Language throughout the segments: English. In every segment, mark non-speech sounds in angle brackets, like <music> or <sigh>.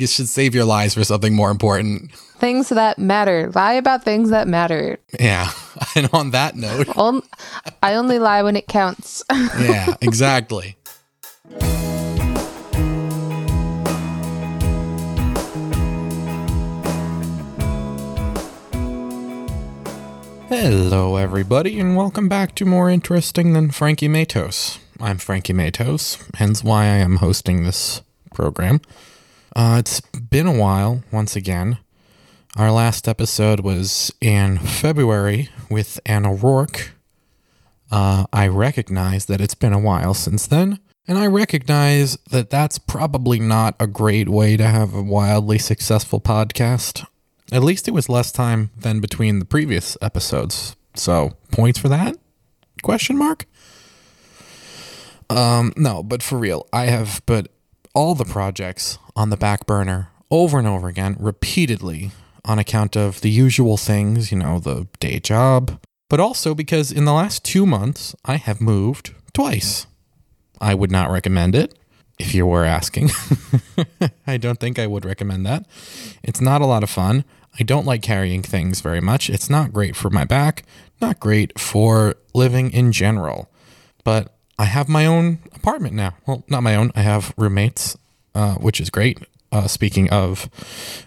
you should save your lies for something more important. Things that matter. Lie about things that matter. Yeah. <laughs> And on that note, I only lie when it counts. <laughs> yeah, exactly. Hello, everybody, and welcome back to More Interesting Than Frankie Matos. I'm Frankie Matos, hence why I am hosting this program. Uh, it's been a while, once again. Our last episode was in February with Anna Rourke. Uh, I recognize that it's been a while since then, and I recognize that that's probably not a great way to have a wildly successful podcast. At least it was less time than between the previous episodes. So, points for that? Question mark? Um, no, but for real, I have put all the projects on the back burner over and over again, repeatedly, on account of the usual things, you know, the day job, but also because in the last two months, I have moved twice. I would not recommend it if you were asking. <laughs> I don't think I would recommend that. It's not a lot of fun. I don't like carrying things very much. It's not great for my back, not great for living in general. But I have my own apartment now. Well, not my own. I have roommates, uh, which is great. Uh, speaking of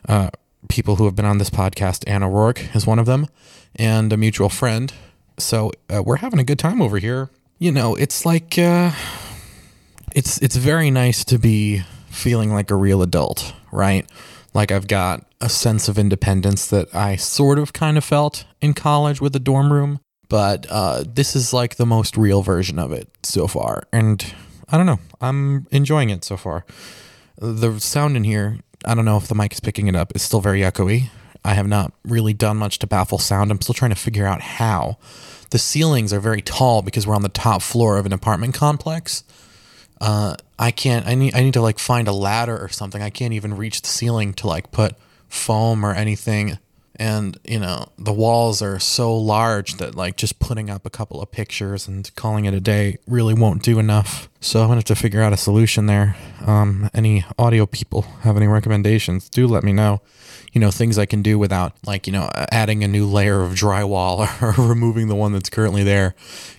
uh, people who have been on this podcast, Anna Rourke is one of them, and a mutual friend. So uh, we're having a good time over here. You know, it's like uh, it's it's very nice to be feeling like a real adult, right? Like I've got a sense of independence that I sort of kind of felt in college with the dorm room, but uh, this is like the most real version of it so far, and I don't know, I'm enjoying it so far. The sound in here, I don't know if the mic is picking it up. It's still very echoey. I have not really done much to baffle sound. I'm still trying to figure out how. The ceilings are very tall because we're on the top floor of an apartment complex uh, I can't. I need. I need to like find a ladder or something. I can't even reach the ceiling to like put foam or anything. And you know the walls are so large that like just putting up a couple of pictures and calling it a day really won't do enough. So I'm gonna have to figure out a solution there. Um, any audio people have any recommendations? Do let me know. You know things I can do without like you know adding a new layer of drywall <laughs> or removing the one that's currently there.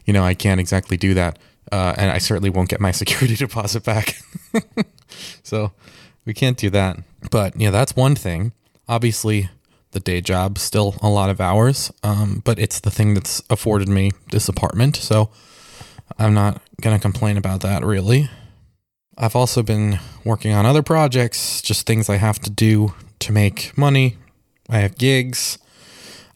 You know I can't exactly do that uh, and I certainly won't get my <laughs> security deposit back. <laughs> so we can't do that. But yeah, that's one thing. Obviously, the day job still a lot of hours, um, but it's the thing that's afforded me this apartment. So I'm not gonna complain about that really. I've also been working on other projects, just things I have to do to make money. I have gigs.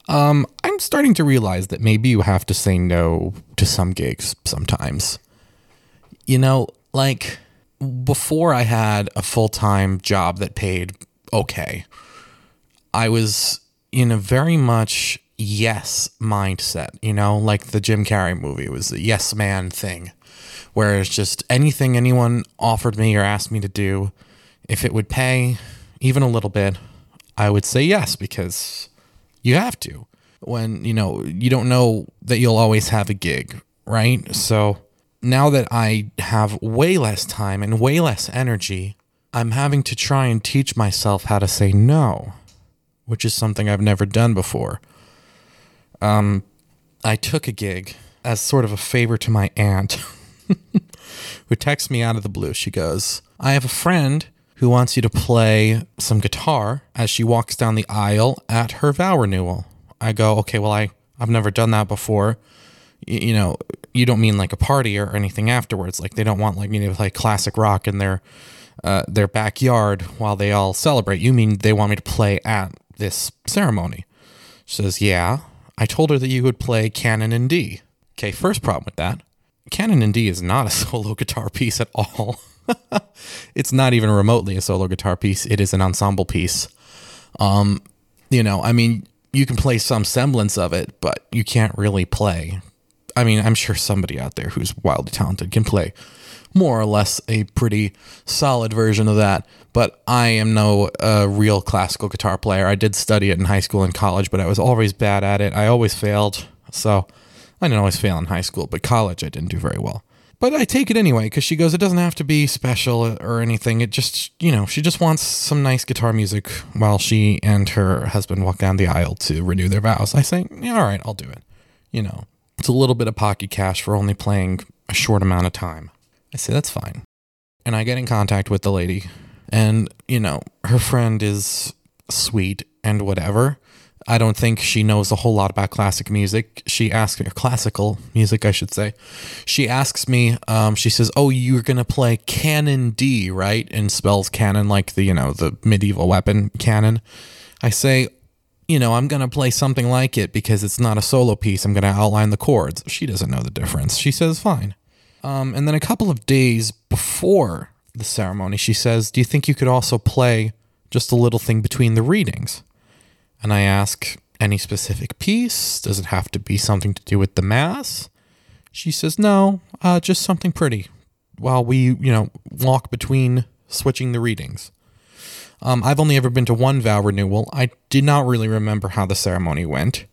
Um, I'm starting to realize that maybe you have to say no to some gigs sometimes. You know, like before I had a full time job that paid okay, I was in a very much yes mindset, you know, like the Jim Carrey movie. It was the yes man thing, where it's just anything anyone offered me or asked me to do, if it would pay even a little bit, I would say yes because you have to. When you know you don't know that you'll always have a gig right? So now that i have way less time and way less energy i'm having to try and teach myself how to say no which is something i've never done before um i took a gig as sort of a favor to my aunt <laughs> who texts me out of the blue she goes i have a friend who wants you to play some guitar as she walks down the aisle at her vow renewal. I go, okay, well, I, I've never done that before. Y- you know, you don't mean like a party or anything afterwards. Like they don't want like me to play classic rock in their, uh, their backyard while they all celebrate. You mean they want me to play at this ceremony? She says, yeah. I told her that you would play Canon in D. Okay, first problem with that. Canon in D is not a <laughs> solo guitar piece at all. <laughs> it's not even remotely a solo guitar piece. It is an ensemble piece. Um, you know, I mean, you can play some semblance of it, but you can't really play. I mean, I'm sure somebody out there who's wildly talented can play more or less a pretty solid version of that. But I am no uh, real classical guitar player. I did study it in high school and college, but I was always bad at it. I always failed. So I didn't always fail in high school, but college I didn't do very well. But I take it anyway because she goes, it doesn't have to be special or anything. It just, you know, she just wants some nice guitar music while she and her husband walk down the aisle to renew their vows. I say, yeah, all right, I'll do it. You know, it's a little bit of pocket cash for only playing a short amount of time. I say, that's fine. And I get in contact with the lady, and, you know, her friend is sweet and whatever. I don't think she knows a whole lot about classic music. She asks me, classical music, I should say. She asks me, um, she says, "Oh, you're gonna play Canon D, right?" And spells canon like the you know the medieval weapon cannon. I say, you know, I'm gonna play something like it because it's not a solo piece. I'm gonna outline the chords. She doesn't know the difference. She says, "Fine." Um, and then a couple of days before the ceremony, she says, "Do you think you could also play just a little thing between the readings?" and I ask, any specific piece? Does it have to be something to do with the mass? She says, no, uh, just something pretty while we, you know, walk between switching the readings. Um, I've only ever been to one vow renewal. I did not really remember how the ceremony went.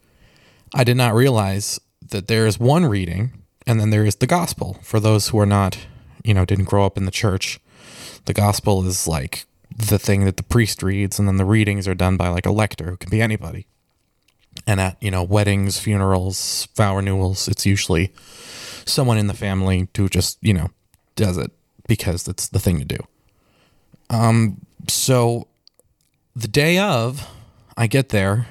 I did not realize that there is one reading and then there is the gospel for those who are not, you know, didn't grow up in the church. The gospel is like the thing that the priest reads, and then the readings are done by like a lector who can be anybody. And at, you know, weddings, funerals, vow renewals, it's usually someone in the family who just, you know, does it because it's the thing to do. Um, so the day of, I get there,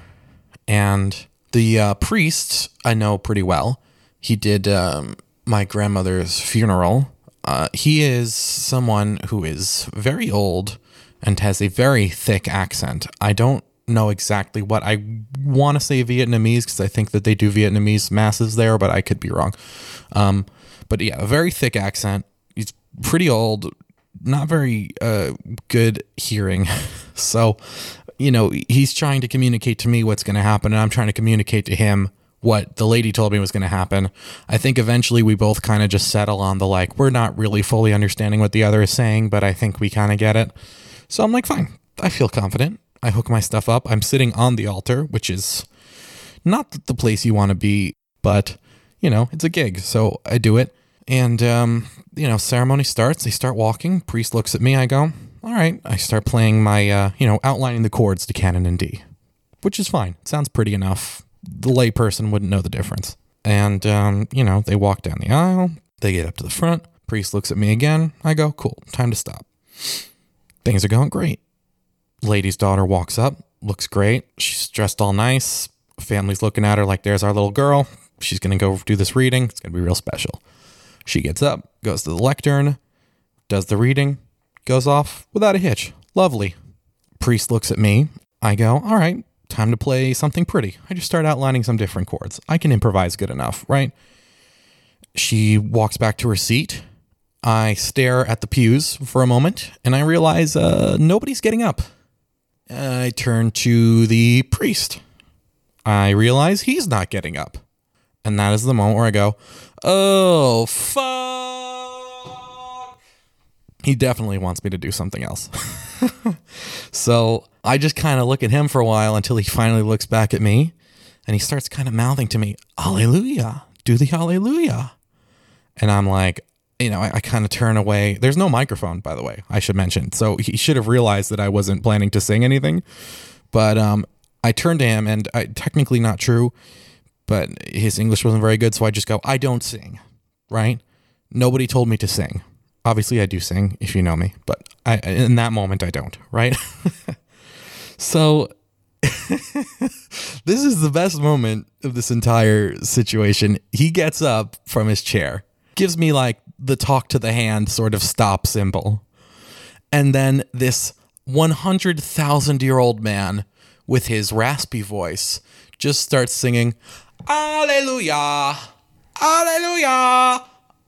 and the uh, priest I know pretty well. He did um, my grandmother's funeral. Uh, he is someone who is very old and has a very thick accent. I don't know exactly what I want to say Vietnamese because I think that they do Vietnamese masses there, but I could be wrong. Um, but yeah, a very thick accent. He's pretty old, not very uh, good hearing. <laughs> so, you know, he's trying to communicate to me what's going to happen, and I'm trying to communicate to him what the lady told me was going to happen. I think eventually we both kind of just settle on the like, we're not really fully understanding what the other is saying, but I think we kind of get it. So I'm like, fine, I feel confident. I hook my stuff up. I'm sitting on the altar, which is not the place you want to be, but you know, it's a gig. So I do it. And, um, you know, ceremony starts. They start walking. Priest looks at me. I go, all right. I start playing my, uh, you know, outlining the chords to canon in D, which is fine. Sounds pretty enough. The layperson wouldn't know the difference. And, um, you know, they walk down the aisle. They get up to the front. Priest looks at me again. I go, cool. Time to stop. Things are going great. Lady's daughter walks up, looks great. She's dressed all nice. Family's looking at her like there's our little girl. She's going to go do this reading. It's going to be real special. She gets up, goes to the lectern, does the reading, goes off without a hitch. Lovely. Priest looks at me. I go, all right, time to play something pretty. I just start outlining some different chords. I can improvise good enough, right? She walks back to her seat. I stare at the pews for a moment and I realize uh, nobody's getting up. I turn to the priest. I realize he's not getting up. And that is the moment where I go, oh, fuck. He definitely wants me to do something else. <laughs> so I just kind of look at him for a while until he finally looks back at me and he starts kind of mouthing to me, Hallelujah, do the Hallelujah. And I'm like, you know, I, I kind of turn away. There's no microphone, by the way, I should mention. So he should have realized that I wasn't planning to sing anything. But um, I turned to him, and I, technically not true, but his English wasn't very good. So I just go, I don't sing, right? Nobody told me to sing. Obviously, I do sing if you know me, but I, in that moment, I don't, right? <laughs> so <laughs> this is the best moment of this entire situation. He gets up from his chair, gives me like the talk to the hand sort of stop symbol. And then this 100,000 year old man with his raspy voice just starts singing, Alleluia, Alleluia,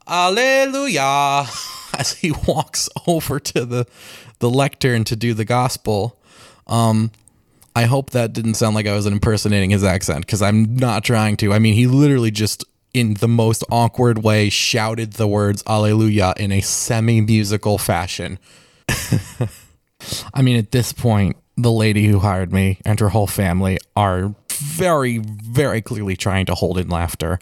Alleluia, <laughs> as he walks <laughs> over to the, the lectern to do the gospel. Um, I hope that didn't sound like I was impersonating his accent because I'm not trying to. I mean, he literally just in the most awkward way, shouted the words Alleluia in a semi musical fashion. <laughs> I mean, at this point, the lady who hired me and her whole family are very, very clearly trying to hold in laughter.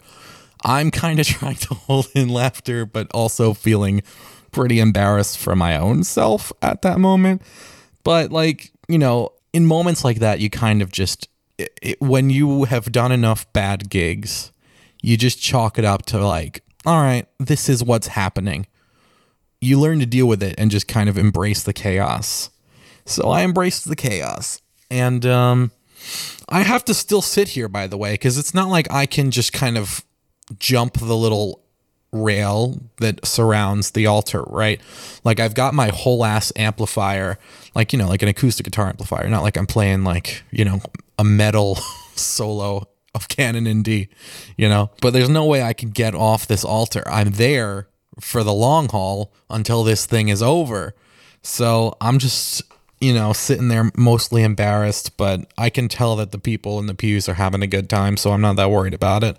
I'm kind of <laughs> trying to hold in laughter, but also feeling pretty embarrassed for my own self at that moment. But, like, you know, in moments like that, you kind of just, it, it, when you have done enough bad gigs, you just chalk it up to, like, all right, this is what's happening. You learn to deal with it and just kind of embrace the chaos. So I embraced the chaos. And, um, I have to still sit here, by the way, because it's not like I can just kind of jump the little rail that surrounds the altar, right? Like I've got my whole ass amplifier, like, you know, like an acoustic guitar amplifier, not like I'm playing like, you know, a metal <laughs> solo of Canon in D, you know? But there's no way I can get off this altar. I'm there for the long haul until this thing is over. So I'm just you know, sitting there mostly embarrassed, but I can tell that the people in the pews are having a good time, so I'm not that worried about it.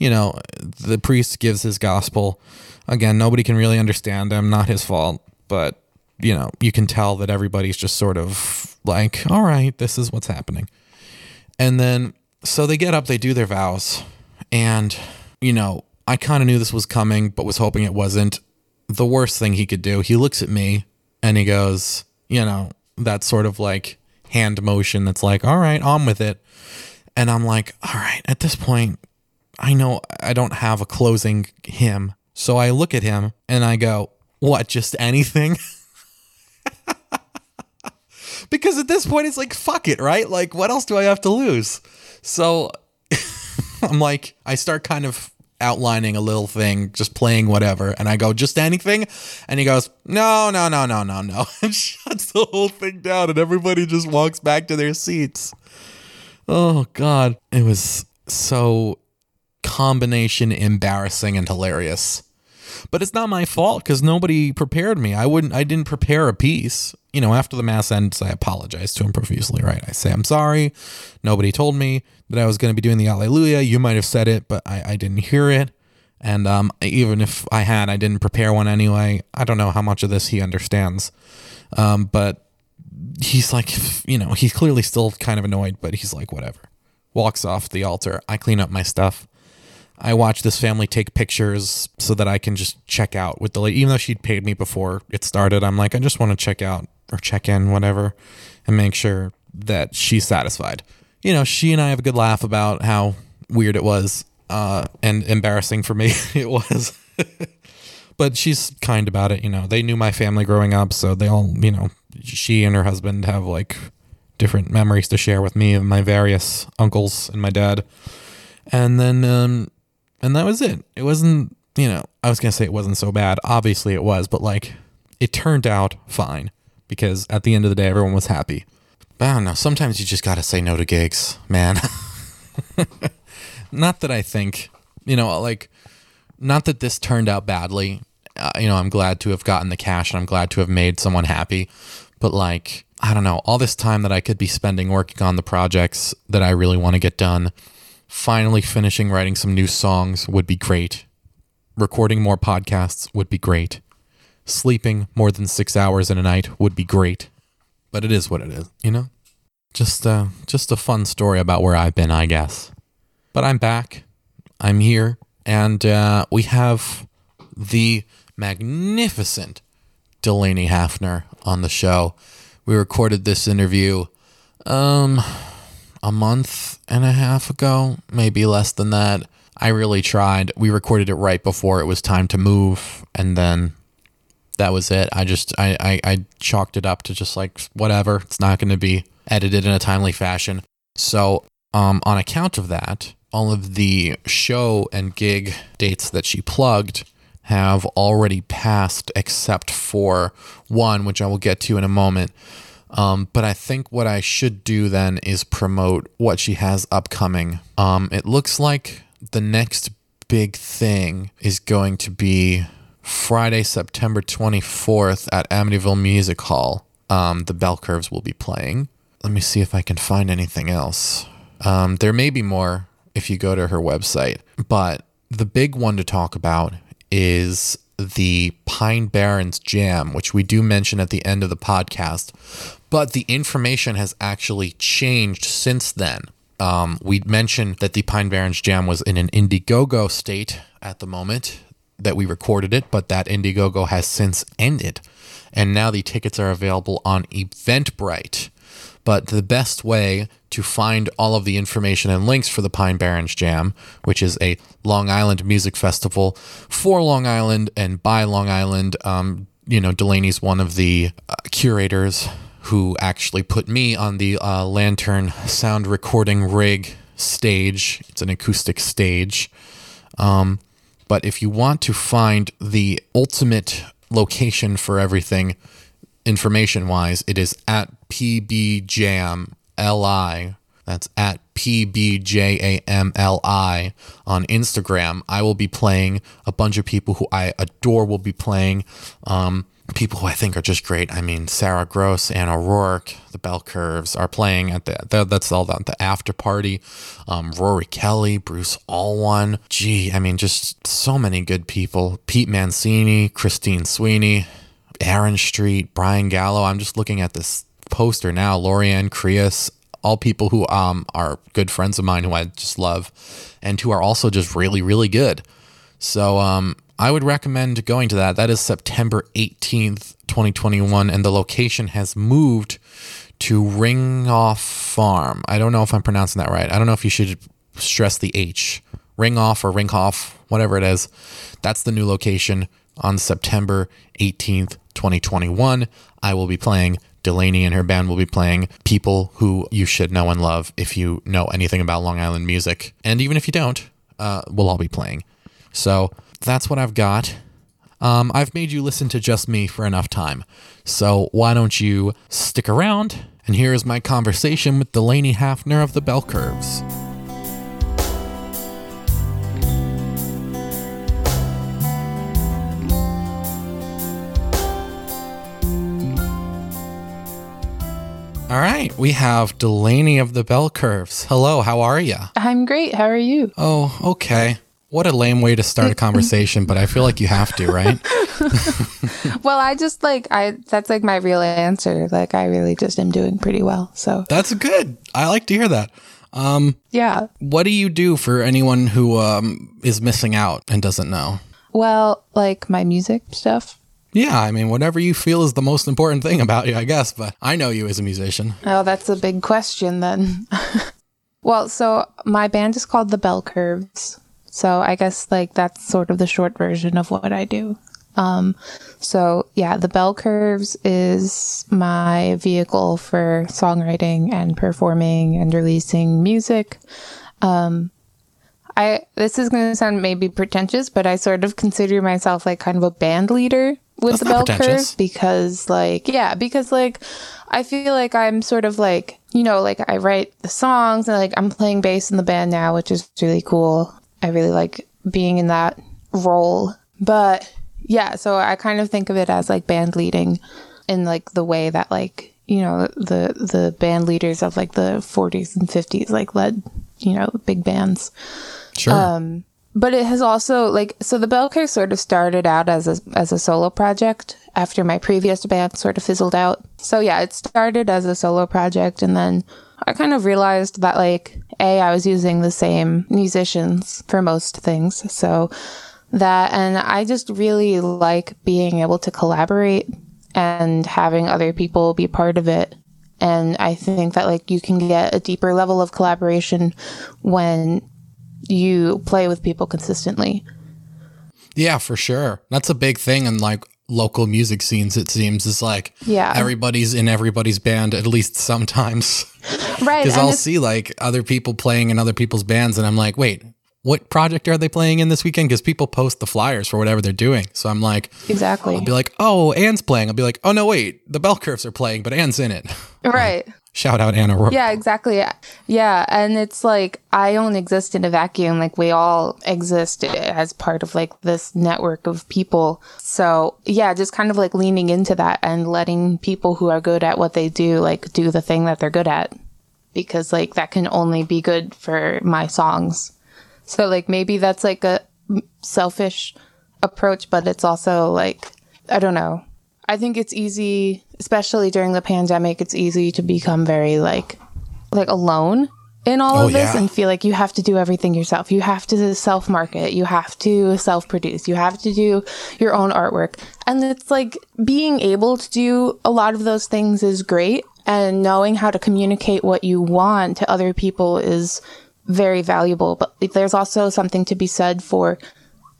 You know, the priest gives his gospel. Again, nobody can really understand him, not his fault, but, you know, you can tell that everybody's just sort of like, all right, this is what's happening. And then, so they get up, they do their vows, and, you know, I kind of knew this was coming, but was hoping it wasn't. The worst thing he could do, he looks at me and he goes, you know, that sort of like hand motion that's like, all right, on with it. And I'm like, all right, at this point, I know I don't have a closing hymn. So I look at him and I go, what, just anything? <laughs> because at this point, it's like, fuck it, right? Like, what else do I have to lose? So <laughs> I'm like, I start kind of outlining a little thing, just playing whatever. And I go, just anything? And he goes, no, no, no, no, no, no. <laughs> And shuts the whole thing down and everybody just walks back to their seats. Oh, God. It was so combination embarrassing and hilarious. But it's not my fault because nobody prepared me. I wouldn't, I didn't prepare a piece. You know, after the mass ends, I apologize to him profusely, right? I say, I'm sorry. Nobody told me that I was going to be doing the Alleluia. You might have said it, but I, I didn't hear it. And um, even if I had, I didn't prepare one anyway. I don't know how much of this he understands. Um, but he's like, you know, he's clearly still kind of annoyed, but he's like, whatever. Walks off the altar. I clean up my stuff. I watch this family take pictures so that I can just check out with the lady. Even though she'd paid me before it started, I'm like, I just want to check out or check in, whatever, and make sure that she's satisfied. You know, she and I have a good laugh about how weird it was uh, and embarrassing for me <laughs> it was. <laughs> but she's kind about it. You know, they knew my family growing up, so they all, you know, she and her husband have like different memories to share with me and my various uncles and my dad. And then, um, and that was it. It wasn't, you know, I was going to say it wasn't so bad. Obviously it was, but like it turned out fine because at the end of the day, everyone was happy. But I don't know. Sometimes you just got to say no to gigs, man. <laughs> not that I think, you know, like, not that this turned out badly. Uh, you know, I'm glad to have gotten the cash and I'm glad to have made someone happy. But like, I don't know, all this time that I could be spending working on the projects that I really want to get done, finally finishing writing some new songs would be great. Recording more podcasts would be great. Sleeping more than six hours in a night would be great. But it is what it is, you know? Just uh just a fun story about where I've been, I guess. But I'm back. I'm here. And uh, we have the magnificent Delaney Hafner on the show. We recorded this interview um a month and a half ago, maybe less than that. I really tried. We recorded it right before it was time to move and then that was it. I just I, I, I chalked it up to just like whatever. It's not gonna be edited in a timely fashion. So um on account of that, all of the show and gig dates that she plugged have already passed, except for one, which I will get to in a moment. Um, but I think what I should do then is promote what she has upcoming. Um, it looks like the next big thing is going to be Friday, September 24th at Amityville Music Hall. Um, the Bell Curves will be playing. Let me see if I can find anything else. Um, there may be more if you go to her website, but the big one to talk about is the Pine Barrens Jam, which we do mention at the end of the podcast. But the information has actually changed since then. Um, we mentioned that the Pine Barrens Jam was in an Indiegogo state at the moment that we recorded it, but that Indiegogo has since ended. And now the tickets are available on Eventbrite. But the best way to find all of the information and links for the Pine Barrens Jam, which is a Long Island music festival for Long Island and by Long Island, um, you know, Delaney's one of the uh, curators who actually put me on the uh, Lantern sound recording rig stage. It's an acoustic stage. Um, but if you want to find the ultimate location for everything, information wise, it is at PBJamLI. That's at PBJAMLI on Instagram. I will be playing a bunch of people who I adore will be playing. Um, people who I think are just great. I mean, Sarah Gross, Anna Rourke, the Bell Curves are playing at the, the that's all the, the after party. Um, Rory Kelly, Bruce Alwan. Gee, I mean, just so many good people. Pete Mancini, Christine Sweeney, Aaron Street, Brian Gallo. I'm just looking at this poster now. Lorianne Creus, all people who um are good friends of mine who I just love, and who are also just really really good. So um I would recommend going to that. That is September 18th, 2021, and the location has moved to Ringoff Farm. I don't know if I'm pronouncing that right. I don't know if you should stress the H. Ringoff or Ringhoff, whatever it is. That's the new location on September 18th, 2021. I will be playing Delaney and her band will be playing people who you should know and love if you know anything about Long Island music. And even if you don't, uh, we'll all be playing. So that's what I've got. Um, I've made you listen to just me for enough time. So why don't you stick around? And here is my conversation with Delaney Hafner of the Bell Curves. All right, we have Delaney of the Bell Curves. Hello, how are you? I'm great. How are you? Oh, okay. What a lame way to start a <laughs> conversation, but I feel like you have to, right? <laughs> <laughs> well, I just like I that's like my real answer. Like I really just am doing pretty well. So That's good. I like to hear that. Um, yeah. what do you do for anyone who um, is missing out and doesn't know? Well, like my music stuff. Yeah, I mean, whatever you feel is the most important thing about you, I guess, but I know you as a musician. Oh, that's a big question then. well, so my band is called the Bell Curves. So I guess like that's sort of the short version of what I do. Um, so yeah, the Bell Curves is my vehicle for songwriting and performing and releasing music. Um, I this is going to sound maybe pretentious, but I sort of consider myself like kind of a band leader with That's the Bell. Curves because like yeah, because like I feel like I'm sort of like you know like I write the songs and like I'm playing bass in the band now, which is really cool. I really like being in that role. But yeah, so I kind of think of it as like band leading in like the way that like, you know, the the band leaders of like the 40s and 50s like led, you know, big bands. Sure. Um but it has also like so the Bell sort of started out as a as a solo project after my previous band sort of fizzled out. So yeah, it started as a solo project and then I kind of realized that like a I was using the same musicians for most things. So that and I just really like being able to collaborate and having other people be part of it. And I think that like you can get a deeper level of collaboration when you play with people consistently. yeah, for sure. That's a big thing And like local music scenes, it seems. Is like Yeah. everybody's in everybody's band at least sometimes. Right. <laughs> Because I'll see like other people playing in other people's bands, and I'm like, wait, what project are they playing in this weekend? Because people post the flyers for whatever they're doing. So I'm like, exactly. I'll be like, oh, Anne's playing. I'll be like, oh no, wait, the Bell Curves are playing, but Anne's in it. <laughs> right. Shout out Anna Rourke. Yeah, exactly. Yeah, and it's like I don't exist in a vacuum. Like we all exist as part of like this network of people. So yeah, just kind of like leaning into that and letting people who are good at what they do like do the thing that they're good at, because like that can only be good for my songs. So like maybe that's like a selfish approach, but it's also like I don't know. I think it's easy, especially during the pandemic, it's easy to become very like like alone in all Oh, of this yeah. and feel like you have to do everything yourself. You have to self market, you have to self produce, you have to do your own artwork. And it's like being able to do a lot of those things is great. And knowing how to communicate what you want to other people is very valuable. But there's also something to be said for,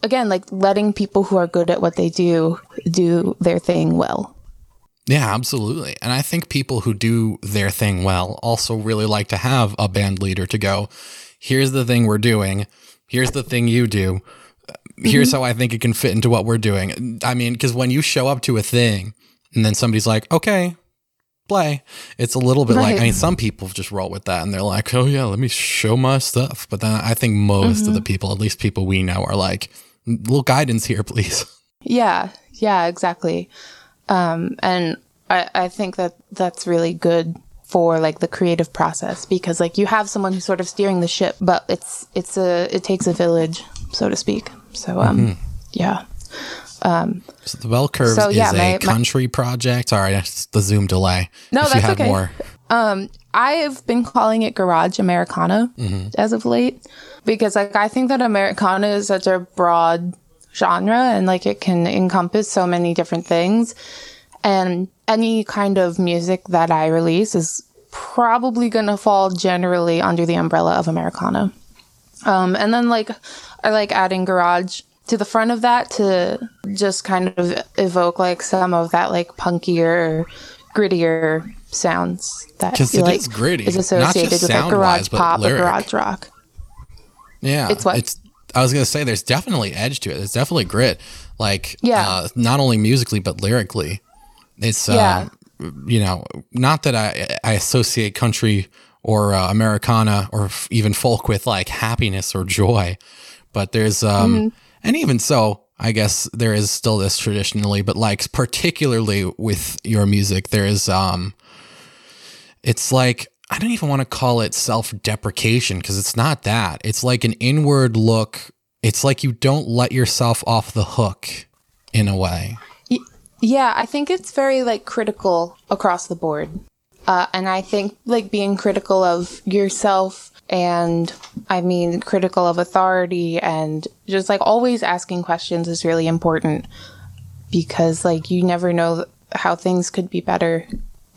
again, like letting people who are good at what they do do their thing well. Yeah, absolutely. And I think people who do their thing well also really like to have a band leader to go, here's the thing we're doing, here's the thing you do, here's mm-hmm. how I think it can fit into what we're doing. I mean, because when you show up to a thing and then somebody's like, okay, play, it's a little bit like, I mean, some people just roll with that and they're like, oh, yeah, let me show my stuff. But then I think most of the people, at least people we know, are like, little guidance here, <laughs> please. Yeah, yeah, exactly. Um, and I, I think that that's really good for like the creative process because like you have someone who's sort of steering the ship, but it's it's a it takes a village, so to speak. So um, yeah, So the bell curves So, yeah, is my- a my- country project. Sorry, it's the Zoom delay. No, if that's have okay. more. Um, I've been calling it garage Americana as of late because like I think that Americana is such a broad genre and like it can encompass so many different things and any kind of music that I release is probably going to fall generally under the umbrella of Americana. Um and then like I like adding garage to the front of that to just kind of evoke like some of that like punkier grittier sounds that you it like is gritty, is associated with like garage but pop or garage rock. Yeah, It's what? It's. I was gonna say there's definitely edge to it. There's definitely grit. Like, Yeah. uh, not only musically but lyrically. It's, Yeah. uh, you know, not that I I associate country or uh, Americana or f- even folk with like happiness or joy, but there's um, Mm-hmm. And even so, I guess there is still this traditionally, but like particularly with your music, there is um, it's like I don't even want to call it self-deprecation because it's not that. It's like an inward look. It's like you don't let yourself off the hook in a way. Yeah, I think it's very like critical across the board. Uh, and I think like being critical of yourself and I mean critical of authority and just like always asking questions is really important because like you never know how things could be better.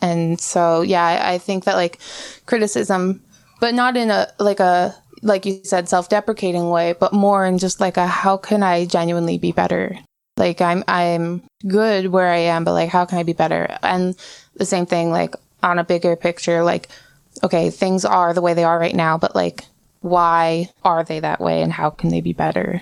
And so yeah, I, think that like criticism, but not in a like a like you said self-deprecating way, but more in just like a how can I genuinely be better? Like I'm I'm good where I am, but like how can I be better? And the same thing like on a bigger picture, like okay, things are the way they are right now, but like why are they that way and how can they be better?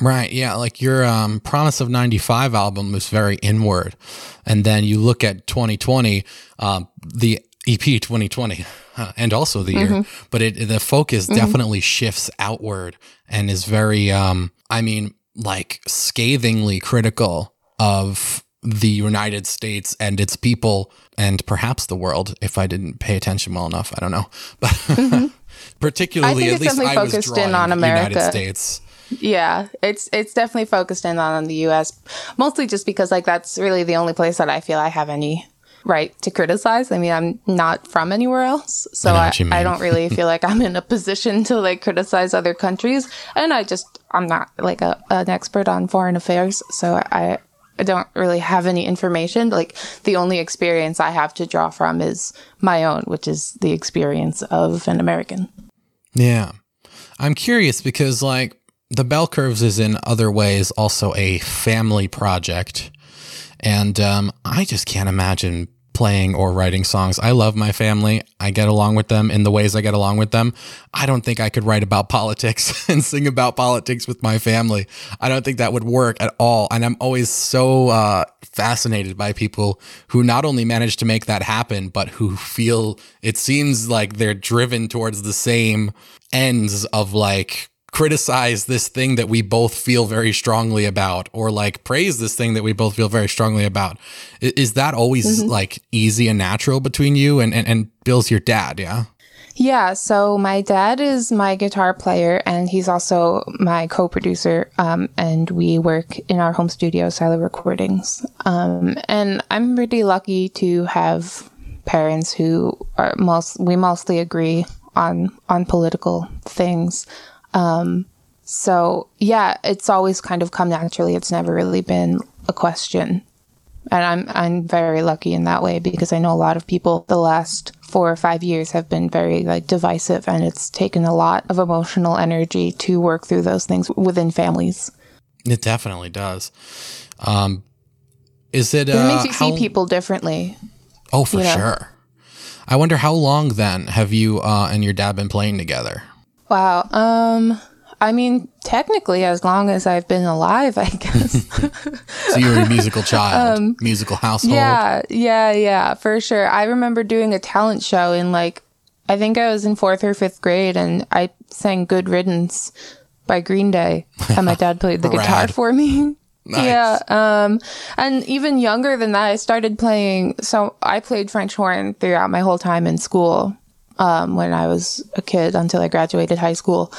Right. Yeah. Like your um, Promise of 95 album was very inward. And then you look at 2020, um, the EP 2020, uh, <laughs> and also the year, but it, the focus definitely shifts outward and is very, um, I mean, like scathingly critical of the United States and its people and perhaps the world if I didn't pay attention well enough. I don't know. <laughs> But mm-hmm. particularly, at least I was focused in drawing on United America. States. Yeah, it's it's definitely focused in on the U.S. Mostly just because like that's really the only place that I feel I have any right to criticize. I mean, I'm not from anywhere else, so I I, I, don't really feel like I'm in a position to like criticize other countries. And I just I'm not like a, an expert on foreign affairs, so I. I don't really have any information. Like the only experience I have to draw from is my own, which is the experience of an American. Yeah. I'm curious because, like, the Bell Curves is in other ways also a family project. And um, I just can't imagine playing or writing songs. I love my family. I get along with them in the ways I get along with them. I don't think I could write about <laughs> politics and sing about politics with my family. I don't think that would work at all. And I'm always so uh, fascinated by people who not only manage to make that happen, but who feel it seems like they're driven towards the same ends of like criticize this thing that we both feel very strongly about or like praise this thing that we both feel very strongly about is that always like easy and natural between you and, and and bill's your dad yeah Yeah, so my dad is my guitar player, and he's also my co-producer. Um, and we work in our home studio, Silo Recordings. Um, and I'm pretty lucky to have parents who are most we mostly agree on on political things. Um, so yeah, it's always kind of come naturally. It's never really been a question. And I'm I'm very lucky in that way because I know a lot of people the last four or five years have been very like divisive and it's taken a lot of emotional energy to work through those things within families. It definitely does. Um, is it? It Uh, makes you how- see people differently. Oh, for you know. sure. I wonder how long then have you uh, and your dad been playing together? Wow. Um I mean, technically as long as I've been alive, I guess. <laughs> So you were a musical <laughs> child, musical household. Um, yeah, yeah, yeah, for sure. I remember doing a talent show in like I think I was in 4th or 5th grade and I sang Good Riddance by Green Day and my dad played the <laughs> guitar for me. Nice. Yeah, um and even younger than that I started playing so I played French horn throughout my whole time in school um when I was a kid until I graduated high school.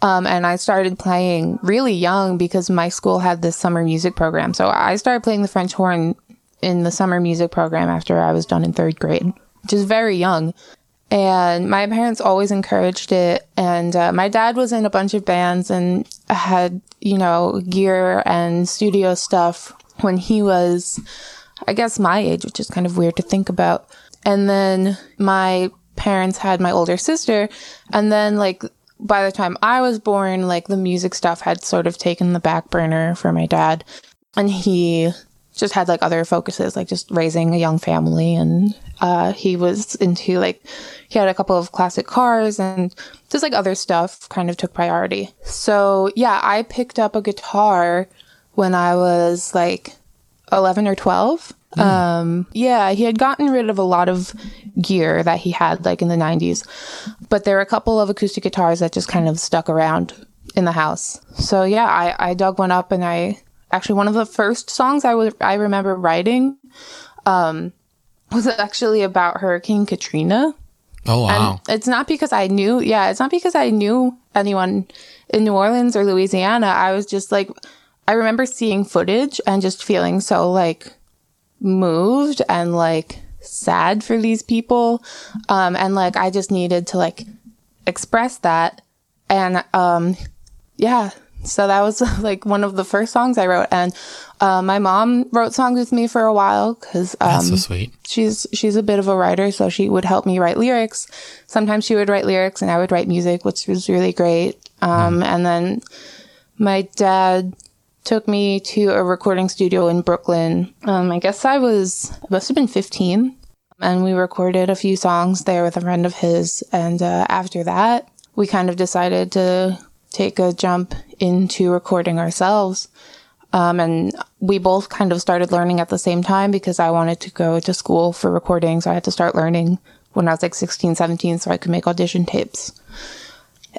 Um, and I started playing really young because my school had this summer music program. So I started playing the French horn in the summer music program after I was done in third grade, which is very young. And my parents always encouraged it. And uh, my dad was in a bunch of bands and had, you know, gear and studio stuff when he was, I guess, my age, which is kind of weird to think about. And then my parents had my older sister. And then, like, by the time I was born, like, the music stuff had sort of taken the back burner for my dad. And he just had like other focuses, like just raising a young family. And uh, he was into like, he had a couple of classic cars and just like other stuff kind of took priority. So yeah, I picked up a guitar when I was like 11 or 12. Um, yeah, he had gotten rid of a lot of gear that he had like in the 90s, but there were a couple of acoustic guitars that just kind of stuck around in the house. So yeah, I, I dug one up and I actually one of the first songs I was I remember writing um was actually about Hurricane Katrina. Oh wow. It's not because I knew, yeah, it's not because I knew anyone in New Orleans or Louisiana. I was just like, I remember seeing footage and just feeling so like moved and like sad for these people. Um, and like, I just needed to like express that. And, um, yeah, so that was <laughs> like one of the first songs I wrote. And, uh, my mom wrote songs with me for a while because, um, so sweet. she's she's a bit of a writer, so she would help me write lyrics. Sometimes she would write lyrics and I would write music, which was really great. Um, And then my dad took me to a recording studio in Brooklyn. Um, I guess I was I must have been fifteen, and we recorded a few songs there with a friend of his. And uh, after that, we kind of decided to take a jump into recording ourselves. Um, and we both kind of started learning at the same time because I wanted to go to school for recording. So I had to start learning when I was like 16, 17 so I could make audition tapes.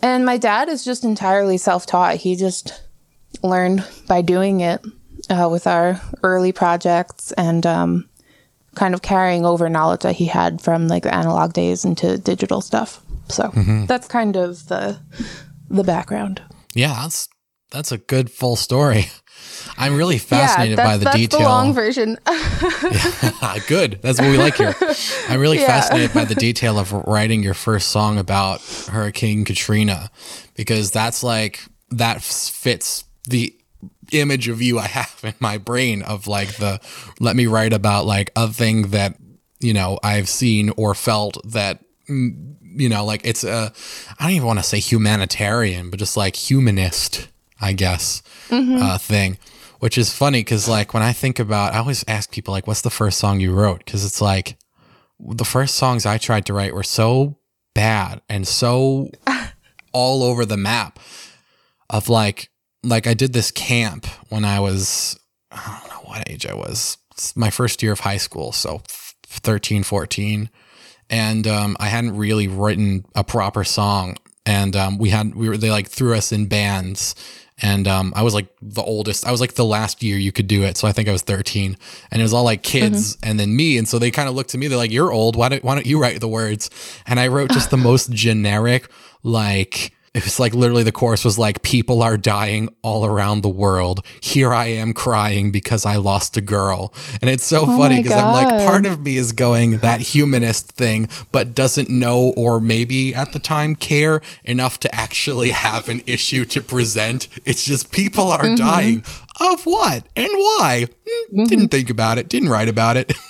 And my dad is just entirely self taught. He just learned by doing it uh, with our early projects and um, kind of carrying over knowledge that he had from like the analog days into digital stuff. So that's kind of the the background. Yeah, that's that's a good full story. I'm really fascinated yeah, by the that's detail. the long version. <laughs> <laughs> yeah, Good. That's what we like here. I'm really Yeah. fascinated by the detail of writing your first song about Hurricane Katrina because that's like that fits the image of you I have in my brain of like the let me write about like a thing that you know I've seen or felt that mm, you know like it's a I don't even want to say humanitarian but just like humanist I guess uh, thing which is funny because like when I think about, I always ask people like, "What's the first song you wrote?" Because it's like the first songs I tried to write were so bad and so <laughs> all over the map. Of like, like I did this camp when I was, I don't know what age I was. It's my first year of high school, so 13, 14. and um, I hadn't really written a proper song. And um, we had we were they like threw us in bands, and um, I was like the oldest. I was like the last year you could do it, so I think I was thirteen, and it was all like kids and then me. And so they kind of looked to me. They're like, "You're old. Why don't why don't you write the words?" And I wrote just the most generic, like it was like literally the chorus was like people are dying all around the world. Here i am crying because i lost a girl. And it's so Oh funny because i'm like part of me is going that humanist thing but doesn't know or maybe at the time care enough to actually have an issue to present. It's just people are Mm-hmm. dying. Of what? And why? Hmm, didn't think about it didn't write about it. <laughs>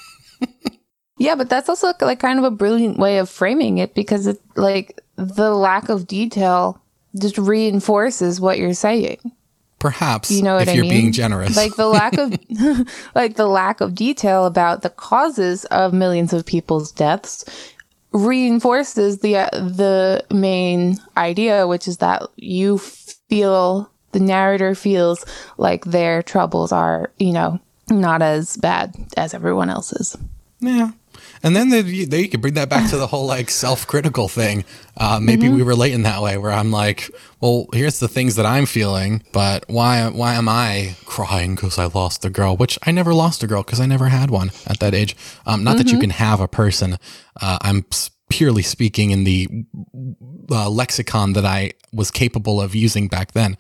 Yeah, but that's also like kind of a brilliant way of framing it because it like the lack of detail just reinforces what you're saying. perhaps You know what if I you're mean? being generous Like the lack of <laughs> <laughs> like the lack of detail about the causes of millions of people's deaths reinforces the uh, the main idea which is that you feel the narrator feels like their troubles are, you know, not as bad as everyone else's. Yeah. And then they, they, you could bring that back to the whole like self-critical thing. Uh, maybe we relate in that way, where I'm like, well, here's the things that I'm feeling, but why why am I crying because I lost a girl? Which I never lost a girl because I never had one at that age. Um, not that you can have a person. Uh, I'm purely speaking in the uh, lexicon that I was capable of using back then.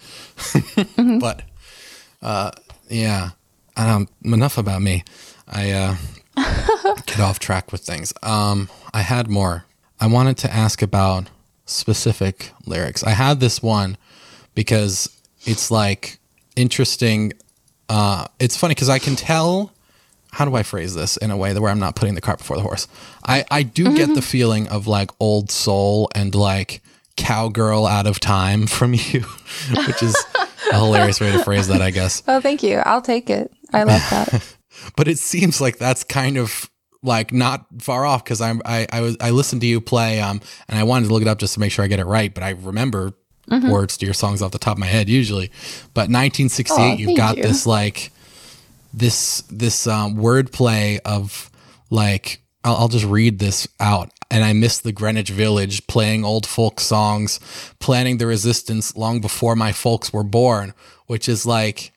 <laughs> But uh, yeah, um, enough about me. I. <laughs> Get off track with things. Um, I had more. I wanted to ask about specific lyrics. I had this one because it's like interesting. Uh, it's funny because I can tell. How do I phrase this in a way that where I'm not putting the cart before the horse? I I do get the feeling of like old soul and like cowgirl out of time <laughs> from you, which is a hilarious way to phrase that, I guess. <laughs> Oh, thank you. I'll take it. I love that. But it seems like that's kind of like not far off because I'm I I was I listened to you play um and I wanted to look it up just to make sure I get it right, but I remember words to your songs off the top of my head usually. But 1968, Oh, you've got you. this like this this um, wordplay of like I'll, I'll just read this out. And I miss the Greenwich Village, playing old folk songs, planning the resistance long before my folks were born, which is like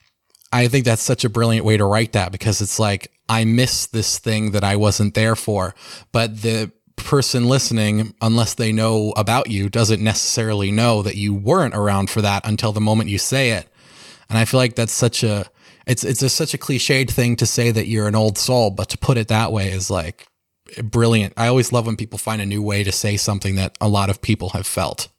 I think that's such a brilliant way to write that because it's like I miss this thing that I wasn't there for, but the person listening, unless they know about you, doesn't necessarily know that you weren't around for that until the moment you say it. And I feel like that's such a it's it's a, such a cliched thing to say that you're an old soul, but to put it that way is like brilliant. I always love when people find a new way to say something that a lot of people have felt.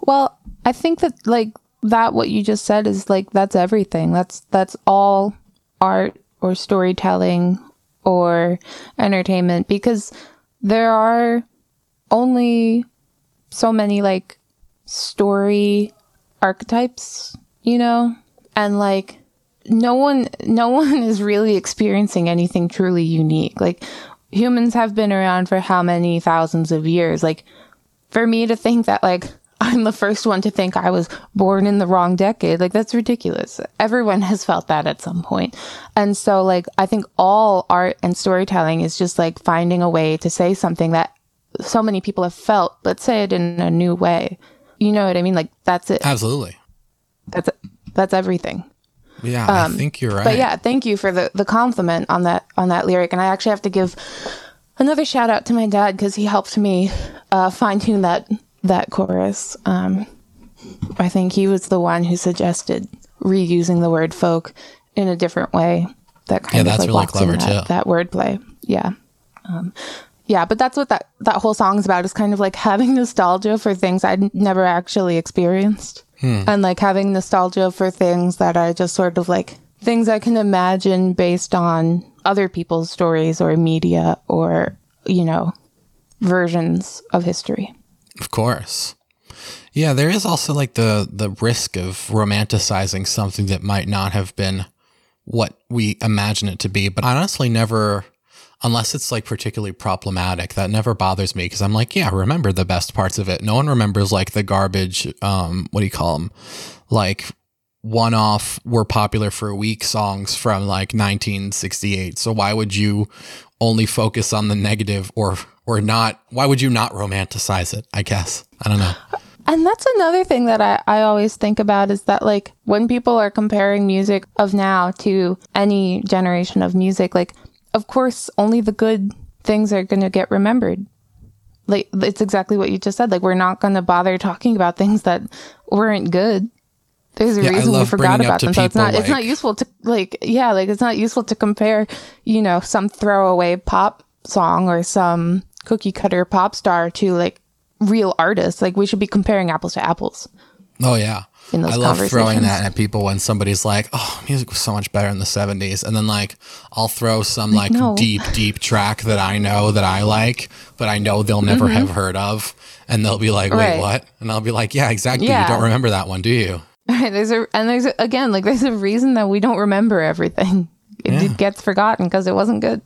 Well, I think that like that what you just said is like that's everything. That's that's all art or storytelling or entertainment because there are only so many like story archetypes, you know? And like no one <laughs> no one is really experiencing anything truly unique. Like humans have been around for how many thousands of years? Like for me to think that like I'm the first one to think I was born in the wrong decade, like that's ridiculous. Everyone has felt that at some point. And so like I think all art and storytelling is just like finding a way to say something that so many people have felt, but say it in a new way. You know what I mean? Like that's it. Absolutely. That's it. that's everything. Yeah, I think you're right. Um, But yeah, thank you for the the compliment on that on that lyric. And I actually have to give another shout out to my dad because he helped me uh, fine tune that that chorus. Um, I think he was the one who suggested reusing the word folk in a different way. That kind Yeah, of that's like really clever, that, too. that wordplay. Yeah. Um, yeah, but that's what that that whole song is about. Is kind of like having nostalgia for things I'd never actually experienced, Hmm. and like having nostalgia for things that are just sort of like things I can imagine based on other people's stories or media or you know versions of history. Of course. Yeah, there is also like the the risk of romanticizing something that might not have been what we imagine it to be. But I honestly never unless it's like particularly problematic, that never bothers me because I'm like, yeah, remember the best parts of it. No one remembers like the garbage um what do you call them? Like one off were popular for a week songs from like 1968. So why would you only focus on the negative or or not why would you not romanticize it? I guess. I don't know. And that's another thing that I, I always think about is that like when people are comparing music of now to any generation of music, like of course only the good things are gonna get remembered. like it's exactly what you just said. Like we're not going to bother talking about things that weren't good. There's a Yeah, reason we forgot about them. So it's not it's not useful to like yeah, like it's not useful to compare, you know, some throwaway pop song or some cookie cutter pop star to like real artists. Like we should be comparing apples to apples. Oh yeah. in those I love throwing that at people when somebody's like, "Oh, music was so much better in the '70s," and then like I'll throw some like no. deep, deep track that I know that I like, but I know they'll never have heard of, and they'll be like, "Wait, Mm-hmm. Right. what?" And I'll be like, "Yeah, exactly. You don't remember that one, do you?" Right, <laughs> there's a and there's a, again like there's a reason that we don't remember everything. It, Yeah. it gets forgotten because it wasn't good.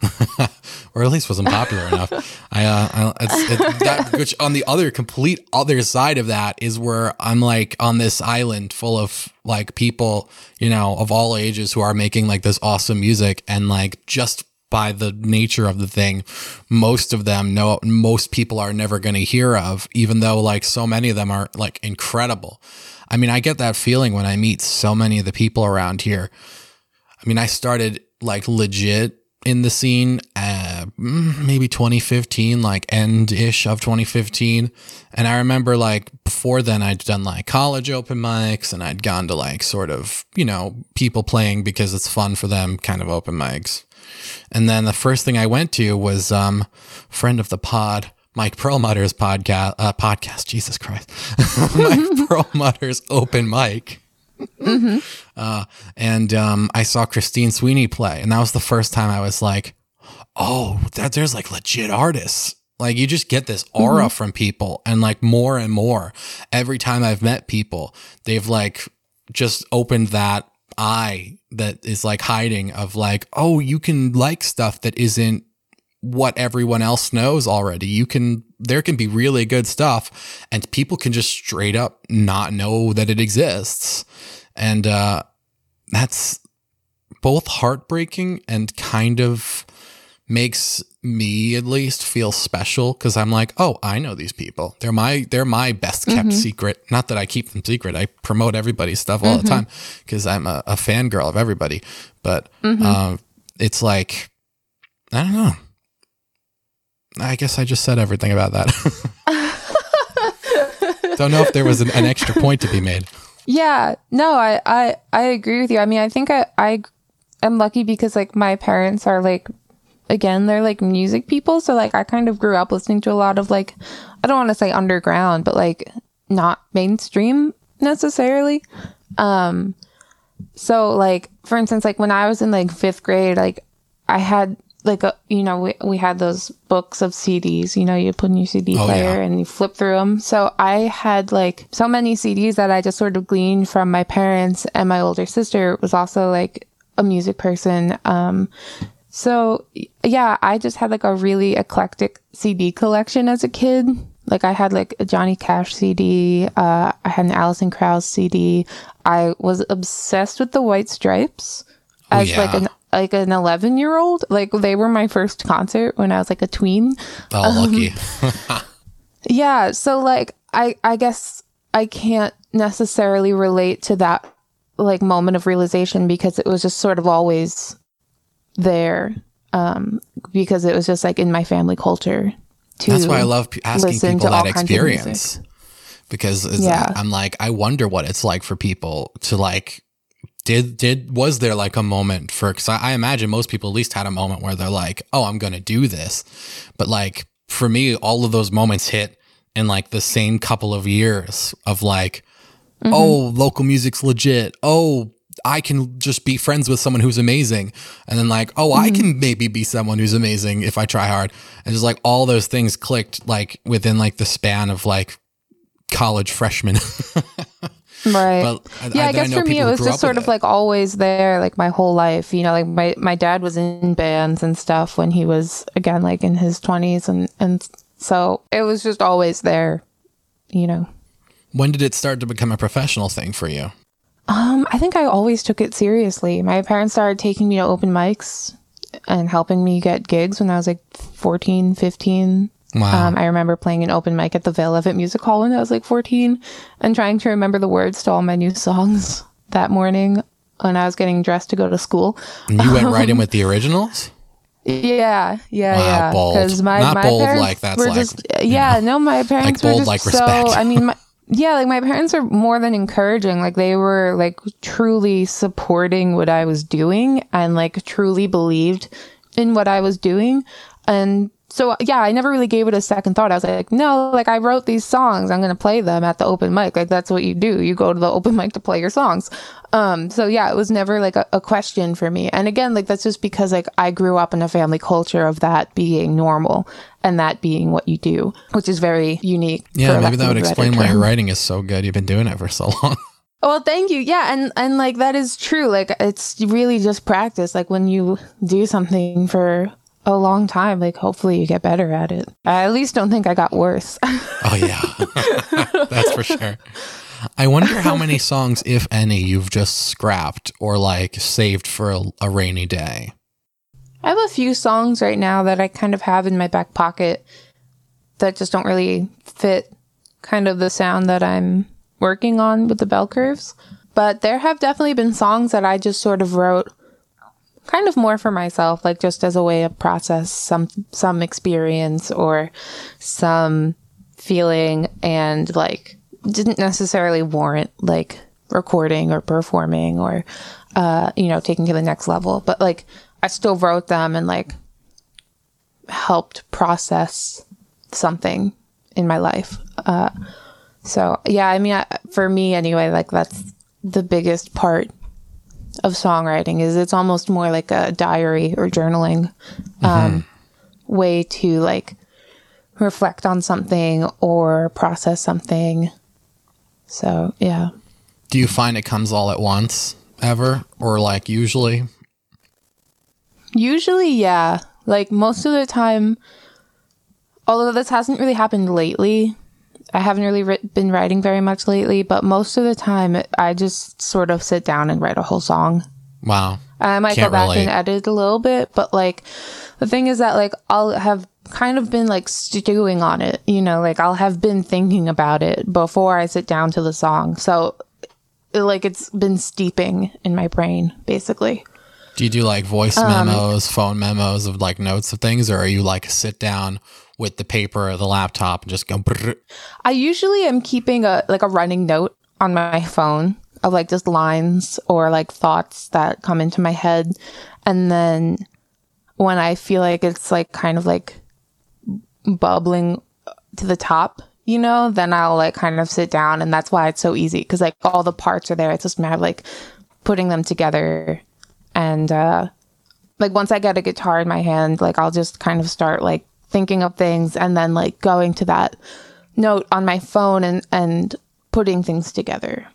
<laughs> or at least wasn't popular <laughs> enough. I, uh, I it's, it, that, which on the other complete other side of that is where I'm like on this island full of like people, you know, of all ages who are making like this awesome music and like just by the nature of the thing, most of them know most people are never going to hear of, even though like so many of them are like incredible. I mean, I get that feeling when I meet so many of the people around here. I mean, I started like legit in the scene uh, mm, maybe 2015 like end ish of 2015 and i remember like before then i'd done like college open mics and i'd gone to like sort of you know people playing because it's fun for them kind of open mics. And then the first thing i went to was um friend of the pod Mike Perlmutter's podcast, uh, podcast, Jesus Christ, <laughs> Mike <laughs> Perlmutter's open mic. <laughs> Uh, and um, I saw Christine Sweeney play, and that was the first time I was like, "Oh, that there's like legit artists." Like you just get this aura from people, and like more and more every time I've met people, they've like just opened that eye that is like hiding of like, "Oh, you can like stuff that isn't." What everyone else knows already. You can, there can be really good stuff and people can just straight up not know that it exists. And, uh, that's both heartbreaking and kind of makes me at least feel special because I'm like, oh, I know these people. They're my they're my best kept secret. Not that I keep them secret. I promote everybody's stuff all the time because I'm a, a fangirl of everybody. But um, it's like I don't know. I guess I just said everything about that. <laughs> don't know if there was an, an extra point to be made. Yeah, no, I, I, I agree with you. I mean, I think I, I am lucky because like my parents are like, again, they're like music people. So like I kind of grew up listening to a lot of like, I don't want to say underground, but like not mainstream necessarily. Um, so like, for instance, like when I was in like fifth grade, like I had like a, you know, we, we had those books of CDs, you know, you put in your CD Oh, player yeah. and you flip through them. So I had like so many CDs that I just sort of gleaned from my parents and my older sister was also like a music person. Um, so yeah, I just had like a really eclectic CD collection as a kid. Like I had like a Johnny Cash CD, uh, I had an Alison Krauss CD. I was obsessed with the White Stripes as like yeah. an like an 11 year old. Like they were my first concert when I was like a tween. Oh, lucky. <laughs> <laughs> Yeah, so like I I guess I can't necessarily relate to that like moment of realization because it was just sort of always there um because it was just like in my family culture to That's why I love asking people that kinds of music. experience because Yeah. I'm like, I wonder what it's like for people to like. Did did was there like a moment for? Because I, I imagine most people at least had a moment where they're like, "Oh, I'm gonna do this," but like for me, all of those moments hit in like the same couple of years of like, Mm-hmm. "Oh, local music's legit." Oh. I can just be friends with someone who's amazing. And then like, oh, I Mm-hmm. can maybe be someone who's amazing if I try hard. And just like all those things clicked like within like the span of like college freshman. <laughs> Right. But I- yeah, I, I guess know for me it was just sort of it. like always there, like my whole life. You know, like my my dad was in bands and stuff when he was again like in his twenties, and and so it was just always there. You know, when did it start to become a professional thing for you? um, I think I always took it seriously. My parents started taking me to open mics and helping me get gigs when I was like 14, 15. Wow. Um, I remember playing an open mic at the Vale of It Music Hall when I was like 14 and trying to remember the words to all my new songs <laughs> that morning when I was getting dressed to go to school. and you went right in with the originals? Yeah, yeah, Wow, yeah. bold. my Not my bold parents like that's were like, just yeah. you No, my parents bold were just like so. respect. I mean, my, <laughs> yeah, like my parents are more than encouraging. Like they were like truly supporting what I was doing and like truly believed in what I was doing. And so yeah, I never really gave it a second thought. I was like, no, like I wrote these songs. I'm gonna play them at the open mic. Like that's what you do. You go to the <laughs> open mic to play your songs. Um, so yeah, it was never like a, a question for me. And again, like that's just because like I grew up in a family culture of that being normal and that being what you do, which is very unique. Yeah, maybe that would of a better explain why your writing is so good. You've been doing it for so long. <laughs> Well, thank you. Yeah, and and like that is true. Like it's really just practice. Like when you do something for a long time, like hopefully you get better at it. I at least don't think I got worse. <laughs> Oh yeah, <laughs> that's for sure. I wonder how many songs, if any, you've just scrapped or like saved for a, a rainy day. I have a few songs right now that I kind of have in my back pocket that just don't really fit kind of the sound that I'm working on with the bell curves. But there have definitely been songs that I just sort of wrote kind of more for myself, like just as a way of process some some experience or some feeling and like didn't necessarily warrant like recording or performing or uh you know taking to the next level. But like i still wrote them and like helped process something in my life. Uh so yeah i mean I, for me anyway like that's the biggest part of songwriting is it's almost more like a diary or journaling um way to like reflect on something or process something so yeah Do you find it comes all at once ever, or like usually? Usually, yeah. Like most of the time, although this hasn't really happened lately, I haven't really writ- been writing very much lately, but most of the time, I just sort of sit down and write a whole song. Wow. I might Can't go back relate. and edit a little bit, but like the thing is that like I'll have kind of been like stewing on it, you know, like I'll have been thinking about it before I sit down to the song. So like it's been steeping in my brain basically. Do you do like voice Um, memos, phone memos of like notes of things, or are you like sit down with the paper or the laptop and just go? brrr? I usually am keeping a like a running note on my phone of like just lines or like thoughts that come into my head and then when I feel like it's like kind of like bubbling to the top, you know, then I'll like kind of sit down and that's why it's so easy cuz like all the parts are there. It's just matter of like putting them together and uh like once I get a guitar in my hand, like I'll just kind of start like thinking of things and then like going to that note on my phone and and putting things together.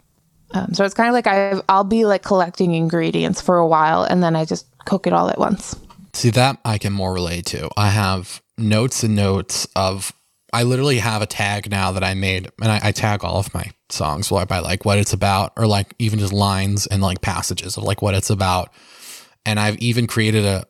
Um, so it's kind of like I I'll be like collecting ingredients for a while and then I just cook it all at once. See that I can more relate to. I have notes and notes of. I literally have a tag now that I made, and I, I tag all of my songs by like what it's about, or like even just lines and like passages of like what it's about. And I've even created a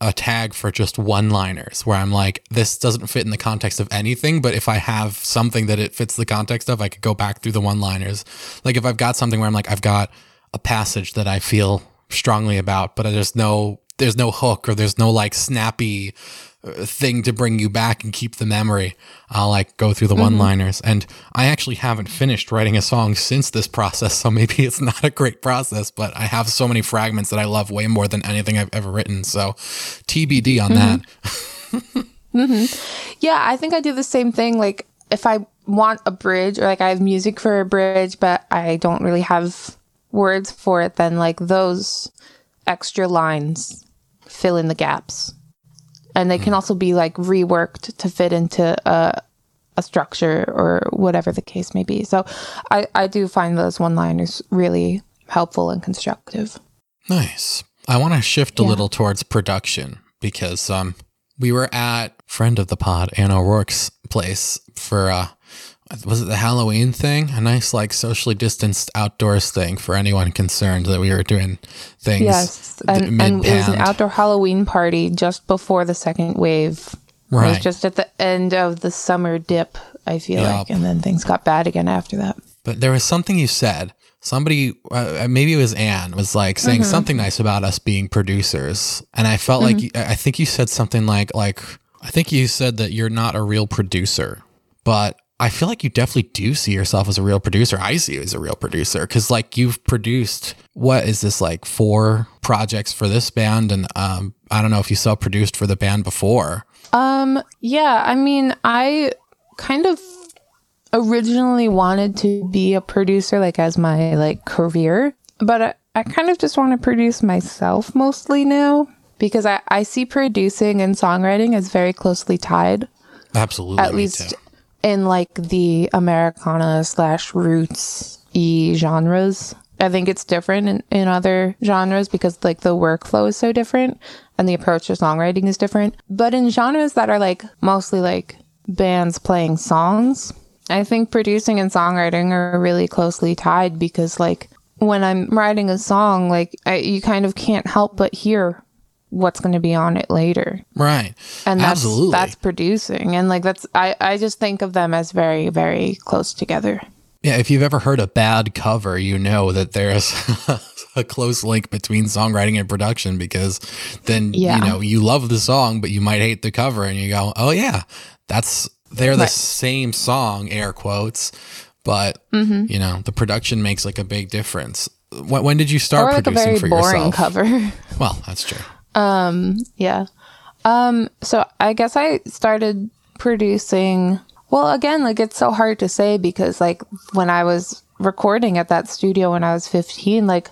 a tag for just one liners where I'm like, this doesn't fit in the context of anything, but if I have something that it fits the context of, I could go back through the one liners. Like if I've got something where I'm like, I've got a passage that I feel strongly about, but there's no there's no hook or there's no like snappy thing to bring you back and keep the memory. I'll like go through the mm-hmm. one liners. And I actually haven't finished writing a song since this process, so maybe it's not a great process, but I have so many fragments that I love way more than anything I've ever written. So TBD on mm-hmm. that. <laughs> Mm-hmm. Yeah, I think I do the same thing. Like if I want a bridge or like I have music for a bridge, but I don't really have words for it, then like those extra lines fill in the gaps. And they can also be like reworked to fit into a, a structure or whatever the case may be. So I, I do find those one liners really helpful and constructive. Nice. I want to shift a Yeah. little towards production because um we were at friend of the pod Anna O'Rourke's place for uh was it the Halloween thing? A nice like socially distanced outdoors thing for anyone concerned that we were doing things. Yes, and, and it was an outdoor Halloween party just before the second wave. It Right. was just at the end of the summer dip, I feel Yup. like, and then things got bad again after that. But there was something you said. somebody uh, maybe it was Anne was like saying Mm-hmm. something nice about us being producers, and I felt like Mm-hmm. I think you said something like like I think you said that you're not a real producer, but I feel like you definitely do see yourself as a real producer. I see you as a real producer because like you've produced what is this like four projects for this band, and um I don't know if you self produced for the band before. Um, yeah, I mean, I kind of originally wanted to be a producer, like as my like career, but I, I kind of just want to produce myself mostly now because I, I see producing and songwriting as very closely tied, Absolutely, at least. In like the Americana slash roots e genres. I think it's different in, in other genres because like the workflow is so different and the approach to songwriting is different. But in genres that are like mostly like bands playing songs, I think producing and songwriting are really closely tied because like when I'm writing a song, like I, you kind of can't help but hear what's going to be on it later right? and that's Absolutely. that's producing and like that's I, I just think of them as very very close together Yeah, if you've ever heard a bad cover, you know that there's <laughs> a close link between songwriting and production because then Yeah. you know you love the song, but you might hate the cover, and you go, "Oh yeah, that's they're the Right. same song," air quotes, but Mm-hmm. you know the production makes like a big difference. When, when did you start or like a producing very for boring yourself? cover <laughs> Well, that's true. Yeah um so i guess i started producing well again like it's so hard to say because like when i was recording at that studio when i was 15 like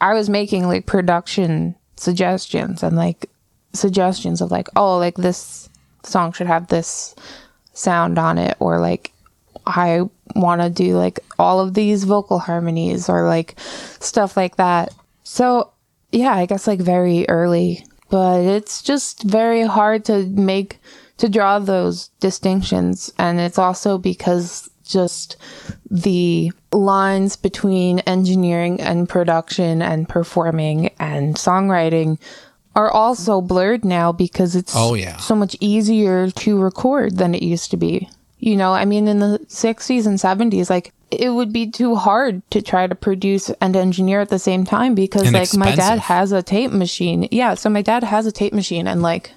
i was making like production suggestions and like suggestions of like oh like this song should have this sound on it or like I want to do like all of these vocal harmonies or like stuff like that. So, yeah, I guess like very early, but it's just very hard to make to draw those distinctions and it's also because just the lines between engineering and production and performing and songwriting are also blurred now because it's Oh, yeah. so much easier to record than it used to be. You know, I mean, in the 60s and 70s, like, it would be too hard to try to produce and engineer at the same time because, And like, my dad has a tape machine. Yeah, so my dad has a tape machine and, like,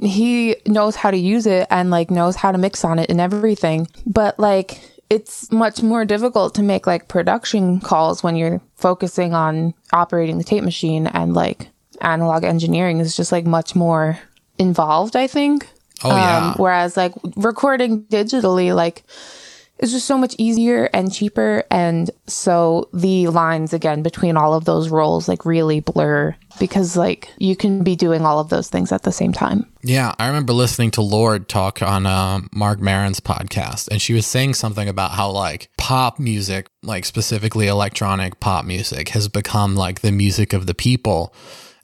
he knows how to use it and, like, knows how to mix on it and everything. But, like, it's much more difficult to make, like, production calls when you're focusing on operating the tape machine and, like, analog engineering is just, like, much more involved, I think. Oh yeah, Um, whereas like recording digitally, like it's just so much easier and cheaper. And so the lines again between all of those roles like really blur because like you can be doing all of those things at the same time. Yeah, I remember listening to Lorde talk on uh, Marc Maron's podcast, and she was saying something about how like pop music, like specifically electronic pop music, has become like the music of the people.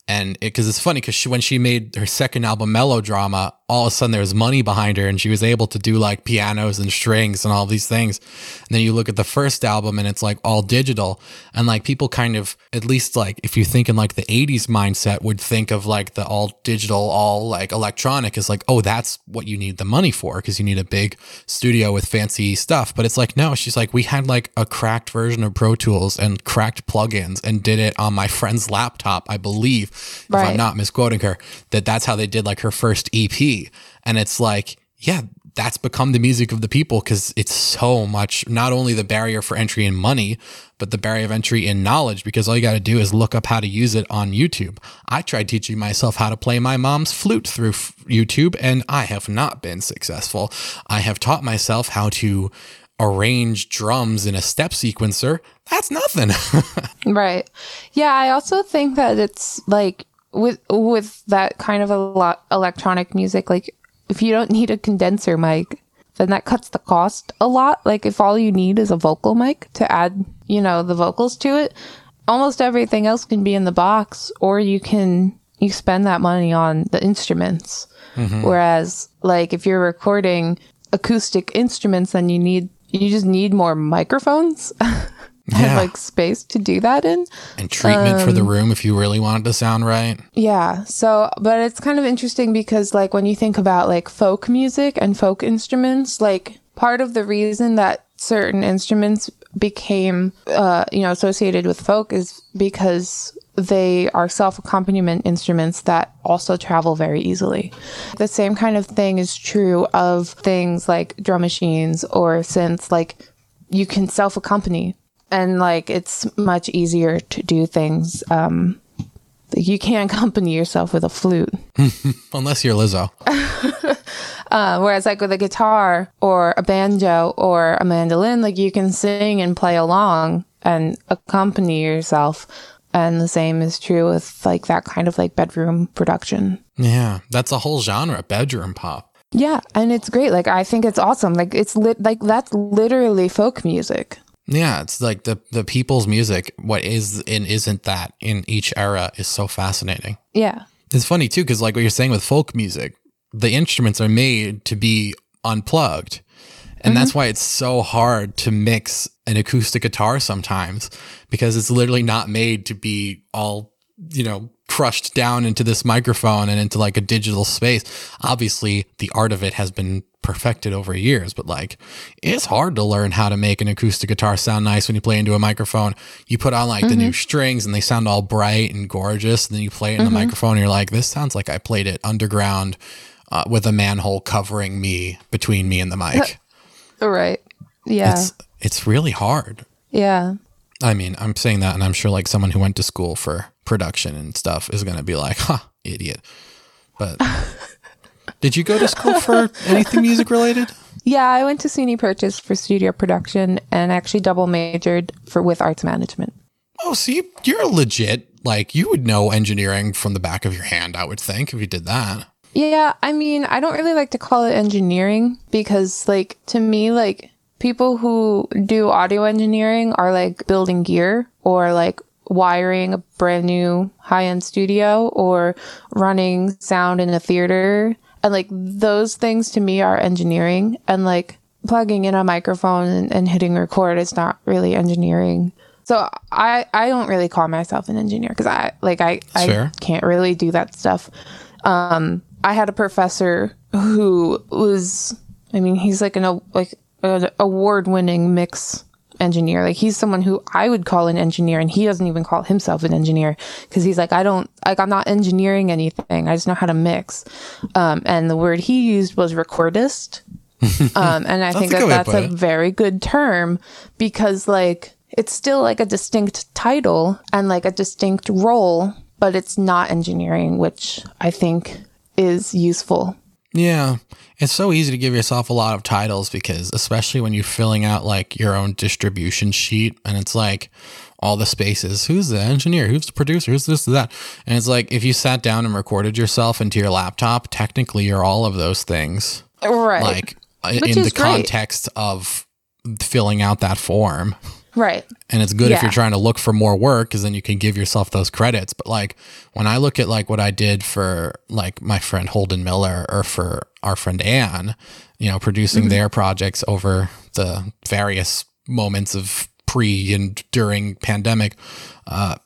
And because it's funny because she, when she made her second album, Melodrama, all of a sudden there was money behind her, and she was able to do like pianos and strings and all these things. And then you look at the first album, and it's like all digital, and like people kind of, at least like if you think in like the '80s mindset, would think of like the all digital, all like electronic is like, oh, that's what you need the money for because you need a big studio with fancy stuff. But it's like no, she's like we had like a cracked version of Pro Tools and cracked plugins and did it on my friend's laptop, I believe, if I'm not misquoting her, that that's how they did like her first EP. And it's like, yeah, that's become the music of the people because it's so much, not only the barrier for entry in money, but the barrier of entry in knowledge because all you got to do is look up how to use it on YouTube. I tried teaching myself how to play my mom's flute through YouTube and I have not been successful. I have taught myself how to arrange drums in a step sequencer. That's nothing. <laughs> Right. Yeah, I also think that it's like with with that kind of a lot electronic music like if you don't need a condenser mic, then that cuts the cost a lot. Like if all you need is a vocal mic to add, you know, the vocals to it, almost everything else can be in the box or you can you spend that money on the instruments. Mm-hmm. Whereas like if you're recording acoustic instruments then you need you just need more microphones. <laughs> Yeah. have like space to do that in. and treatment for the room if you really wanted to sound right. Yeah. So, but it's kind of interesting because like when you think about like folk music and folk instruments, like part of the reason that certain instruments became, uh, you know, associated with folk is because they are self accompaniment instruments that also travel very easily. The same kind of thing is true of things like drum machines or synths. Like you can self accompany, and like it's much easier to do things. Um, you can't <laughs> accompany yourself with a flute. <laughs> Unless you're Lizzo. <laughs> uh, whereas, like with a guitar or a banjo or a mandolin, like you can sing and play along and accompany yourself. And the same is true with like that kind of like bedroom production. Yeah, that's a whole genre, bedroom pop. Yeah, and it's great. Like I think it's awesome. Like it's lit like that's literally folk music. Yeah, it's like the the people's music. What is and isn't that in each era is so fascinating. Yeah, it's funny too because like what you're saying with folk music, the instruments are made to be unplugged, and mm-hmm. that's why it's so hard to mix an acoustic guitar sometimes because it's literally not made to be all you know crushed down into this microphone and into like a digital space. Obviously, the art of it has been perfected over years, but like it's hard to learn how to make an acoustic guitar sound nice when you play into a microphone. You put on like mm-hmm. the new mm-hmm. strings and they sound all bright and gorgeous, and then you play it in mm-hmm. the microphone and you're like, this sounds like I played it underground uh, with a manhole covering me between me and the mic. <laughs> right. Yeah. It's, it's really hard. Yeah. I mean, I'm saying that, and I'm sure like someone who went to school for production and stuff is going to be like, "Ha, huh, idiot." But <laughs> did you go to school for anything music related? Yeah, I went to SUNY Purchase for studio production and actually double majored for with arts management. Oh, so you, you're legit. Like you would know engineering from the back of your hand, I would think, if you did that. Yeah, I mean, I don't really like to call it engineering because, like, to me, like people who do audio engineering are like building gear or like wiring a brand new high end studio or running sound in a theater. And like those things to me are engineering and like plugging in a microphone and, and hitting record is not really engineering. So I, I don't really call myself an engineer because I like I, I can't really do that stuff. Um, I had a professor who was I mean he's like an like an award-winning mix engineer. Like he's someone who I would call an engineer and he doesn't even call himself an engineer because he's like, I don't, like, I'm not engineering anything. I just know how to mix. Um, and the word he used was recordist. <laughs> Um, and I think that that's a very good term because like it's still like a distinct title and like a distinct role, but it's not engineering, which I think is useful. Yeah. It's so easy to give yourself a lot of titles because, especially when you're filling out like your own distribution sheet and it's like all the spaces who's the engineer, who's the producer, who's this, that. And it's like if you sat down and recorded yourself into your laptop, technically you're all of those things. Right. Like uh, Which in the great. context of filling out that form. Right. And it's good yeah. if you're trying to look for more work because then you can give yourself those credits. But like when I look at like what I did for like my friend Holden Miller or for our friend Anne, you know, producing mm-hmm. their projects over the various moments of pre and during pandemic, uh,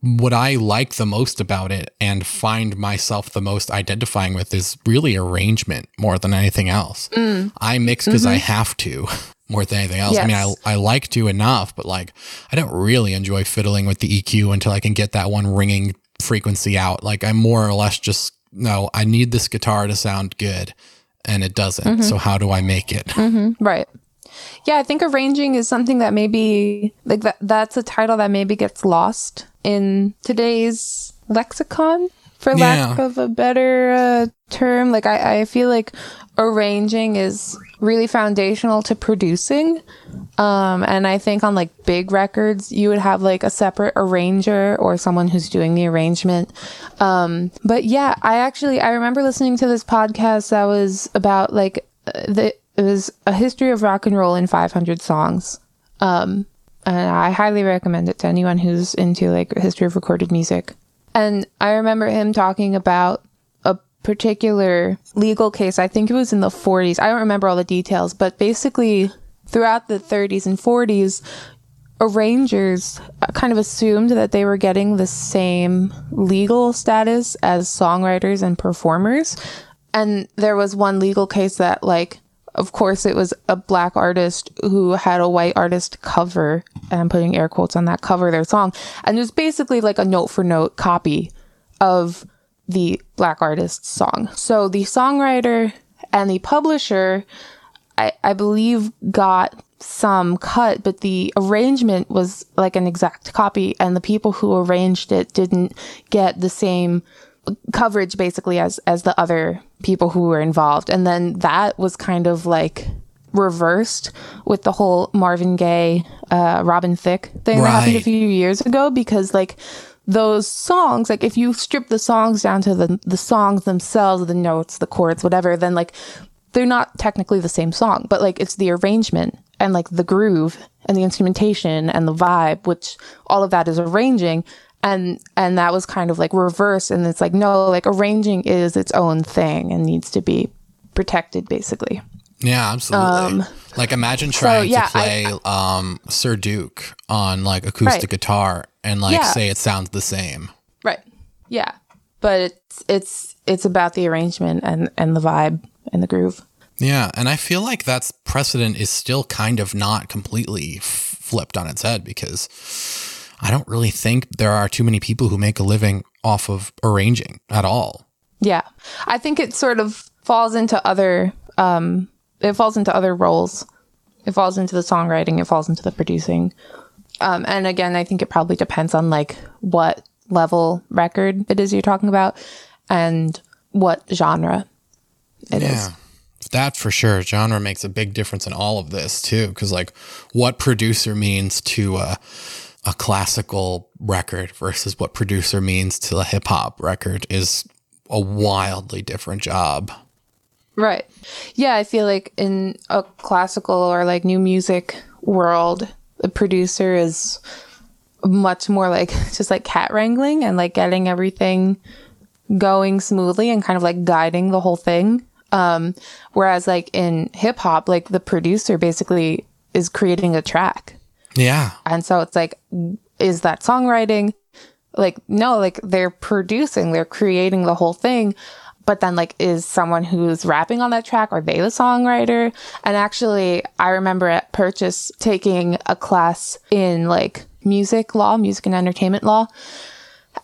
what I like the most about it and find myself the most identifying with is really arrangement more than anything else. Mm. I mix because mm-hmm. I have to <laughs> more than anything else. Yes. I mean, I, I like to enough, but like, I don't really enjoy fiddling with the EQ until I can get that one ringing frequency out. Like, I'm more or less just, no, I need this guitar to sound good and it doesn't. Mm-hmm. So, how do I make it? Mm-hmm. Right. Yeah, I think arranging is something that maybe, like, that, that's a title that maybe gets lost in today's lexicon for yeah. lack of a better uh, term. Like I, I feel like arranging is really foundational to producing. Um, and I think on like big records, you would have like a separate arranger or someone who's doing the arrangement. Um, but yeah, I actually, I remember listening to this podcast that was about like uh, the, it was a history of rock and roll in 500 songs. Um, and I highly recommend it to anyone who's into like history of recorded music. And I remember him talking about a particular legal case. I think it was in the 40s. I don't remember all the details, but basically throughout the 30s and 40s, arrangers kind of assumed that they were getting the same legal status as songwriters and performers. And there was one legal case that like of course, it was a black artist who had a white artist cover, and I'm putting air quotes on that cover their song. And it was basically like a note for note copy of the black artist's song. So the songwriter and the publisher, I, I believe, got some cut, but the arrangement was like an exact copy, and the people who arranged it didn't get the same coverage basically as as the other people who were involved. And then that was kind of like reversed with the whole Marvin Gaye uh Robin Thicke thing that happened a few years ago because like those songs like if you strip the songs down to the the songs themselves the notes the chords whatever then like they're not technically the same song but like it's the arrangement and like the groove and the instrumentation and the vibe which all of that is arranging and and that was kind of like reverse and it's like no like arranging is its own thing and needs to be protected basically Yeah, absolutely. like imagine trying yeah, to play um Sir Duke on like acoustic Right. guitar and like Yeah. say it sounds the same. right yeah but it's it's it's about the arrangement and and the vibe and the groove Yeah, and I feel like that's precedent is still kind of not completely f- flipped on its head because I don't really think there are too many people who make a living off of arranging at all. yeah i think it sort of falls into other um it falls into other roles it falls into the songwriting it falls into the producing um and again i think it probably depends on like what level record it is you're talking about and what genre it is. Yeah. That for sure. Genre makes a big difference in all of this too. Cause like what producer means to a, a classical record versus what producer means to a hip hop record is a wildly different job. Right. Yeah, I feel like in a classical or like new music world, the producer is much more like <laughs> just like cat wrangling and like getting everything going smoothly and kind of like guiding the whole thing. Um, whereas like in hip hop, like the producer basically is creating a track. Yeah. And so it's like, is that songwriting? Like, no, like they're producing, they're creating the whole thing. But then, like, is someone who's rapping on that track, are they the songwriter? And actually, I remember at Purchase taking a class in like music law, music and entertainment law.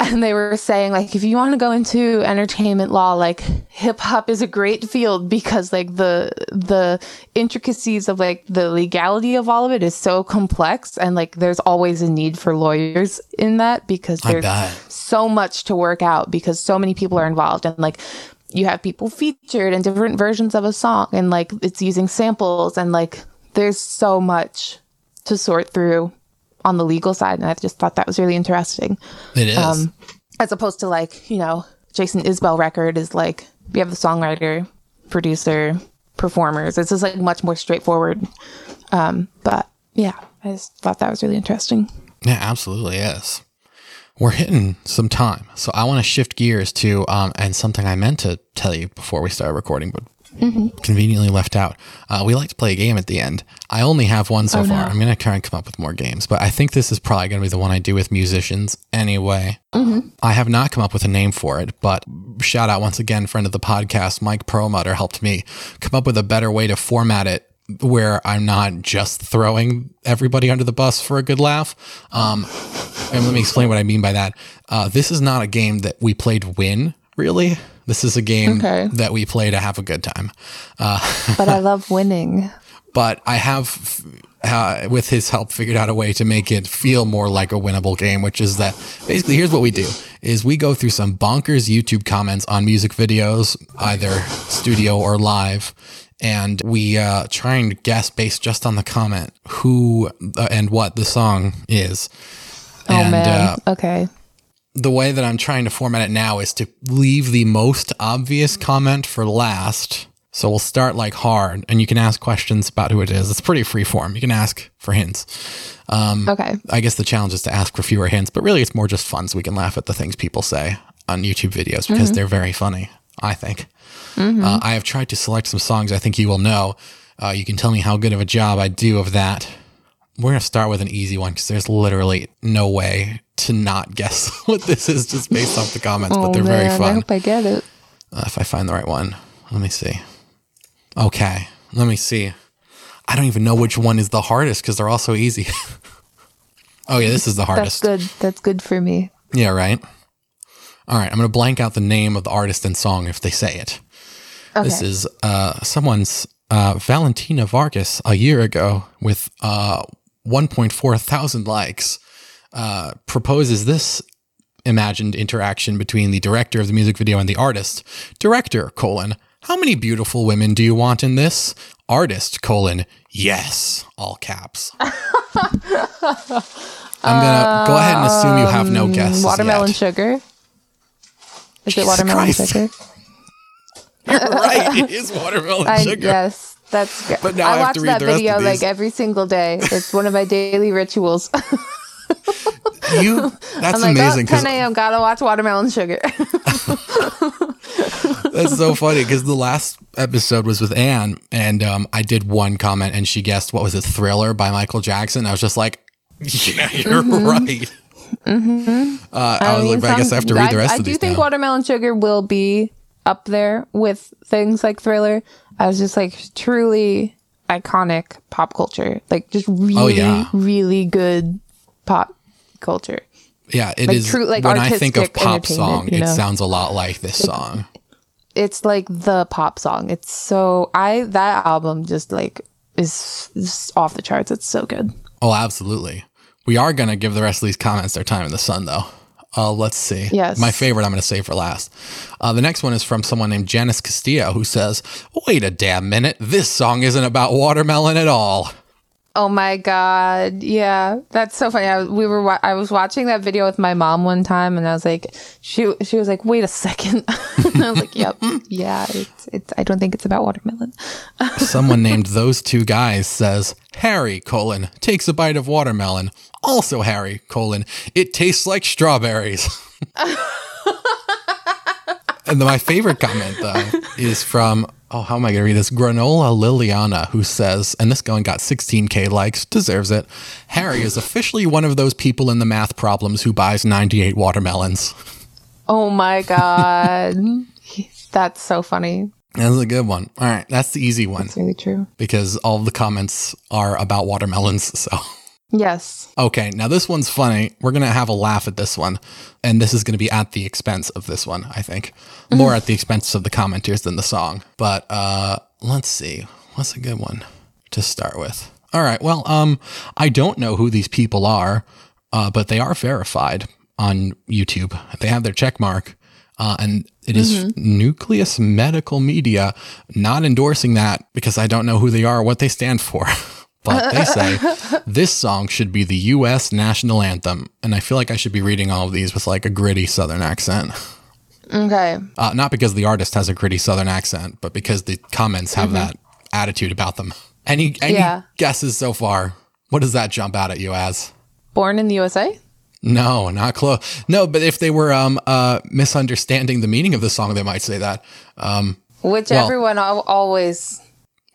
And they were saying, like, if you want to go into entertainment law, like hip hop is a great field because like the the intricacies of like the legality of all of it is so complex and like there's always a need for lawyers in that because there's so much to work out because so many people are involved and like you have people featured in different versions of a song and like it's using samples and like there's so much to sort through on the legal side and I just thought that was really interesting It is. um, as opposed to like you know Jason Isbell record is like we have the songwriter, producer, performers. It's just like much more straightforward. Um, but yeah, I just thought that was really interesting. Yeah, absolutely is. We're hitting some time, so I want to shift gears to um, and something I meant to tell you before we started recording, but conveniently left out. Uh, we like to play a game at the end. I only have one so far. I'm going to try and come up with more games, but I think this is probably going to be the one I do with musicians anyway. I have not come up with a name for it, but shout out once again, friend of the podcast, Mike Perlmutter helped me come up with a better way to format it where I'm not just throwing everybody under the bus for a good laugh. Um, and let me explain what I mean by that. Uh, this is not a game that we played win, really. This is a game Okay. that we play to have a good time. <laughs> But I love winning. But I have, uh, with his help, figured out a way to make it feel more like a winnable game, which is that basically here's what we do: is we go through some bonkers YouTube comments on music videos, either studio or live, and we uh, try and guess based just on the comment who uh, and what the song is. Oh and, man. Uh, okay. The way that I'm trying to format it now is to leave the most obvious comment for last. So we'll start like hard, and you can ask questions about who it is. It's pretty free form. You can ask for hints. Um, Okay. I guess the challenge is to ask for fewer hints, but really it's more just fun so we can laugh at the things people say on YouTube videos because they're very funny, I think. Uh, I have tried to select some songs I think you will know. Uh, you can tell me how good of a job I do of that. We're going to start with an easy one because there's literally no way to not guess <laughs> what this is just based off the comments, but oh they're man, very fun. I hope I get it. Uh, if I find the right one, let me see. Okay, Let me see. I don't even know which one is the hardest because they're all so easy. <laughs> oh yeah, this is the hardest. That's good. That's good for me. Yeah, right. All right, I'm gonna blank out the name of the artist and song if they say it. Okay. This is uh, someone's uh, Valentina Vargas a year ago with uh, 1.4 thousand likes. Uh, proposes this imagined interaction between the director of the music video and the artist. Director colon How many beautiful women do you want in this? Artist colon Yes, all caps. <laughs> I'm gonna go ahead and assume you have no guesses. Um, Watermelon yet. sugar. Is Jesus it watermelon Christ. sugar? <laughs> You're right. It <laughs> is watermelon I, sugar. yes, that's good. But now I have watch that video like every single day. It's one of my daily rituals. You. <laughs> That's like, amazing. oh, 'cause 10 a.m. Gotta watch watermelon sugar. <laughs> That's so funny because the last episode was with Anne, and um, I did one comment, and she guessed what was a Thriller by Michael Jackson. I was just like, "Yeah, you're <laughs> right." Uh, I, was like, but I guess I have to read the rest of these. I, do think now. watermelon sugar will be up there with things like Thriller as just like truly iconic pop culture. Like just really, Oh, yeah. really good pop culture. yeah, it like is. true- like when I think of pop song, you it sounds a lot like this song. It's like the pop song. It's so I that album just like is, is off the charts. It's so good. Oh, absolutely. We are gonna give the rest of these comments their time in the sun, though. Uh, let's see. Yes. My favorite I'm going to save for last. Uh, the next one is from someone named Janice Castillo who says, Wait a damn minute. This song isn't about watermelon at all. Oh my god, yeah, that's so funny. I, we were wa- I was watching that video with my mom one time, and I was like, she she was like, wait a second. <laughs> I was like, yep, yeah, it's it's. I don't think it's about watermelon. <laughs> Someone named those two guys says, Harry, colon, takes a bite of watermelon. Also Harry, colon, it tastes like strawberries. <laughs> and then my favorite comment, though, is from, oh, how am I going to read this? Granola Liliana, who says, and this going got 16K likes, deserves it. Harry is officially one of those people in the math problems who buys 98 watermelons. Oh my god, <laughs> that's so funny. That's a good one. All right, that's the easy one It's really true. because all the comments are about watermelons. So. Yes. Okay, now this one's funny. We're going to have a laugh at this one. And this is going to be at the expense of this one, I think. More at the expense of the commenters than the song. But uh let's see. What's a good one to start with? All right. Well, um I don't know who these people are, uh but they are verified on YouTube. They have their check mark. Uh, and it is Nucleus Medical Media, not endorsing that because I don't know who they are, or what they stand for. <laughs> but they say this song should be the U.S. national anthem, and I feel like I should be reading all of these with like a gritty Southern accent. Okay. Uh, not because the artist has a gritty Southern accent, but because the comments have that attitude about them. Any any Yeah. guesses so far? What does that jump out at you as? Born in the USA. No, not close. No, but if they were um uh misunderstanding the meaning of the song, they might say that. Um, Which Well- everyone al- always.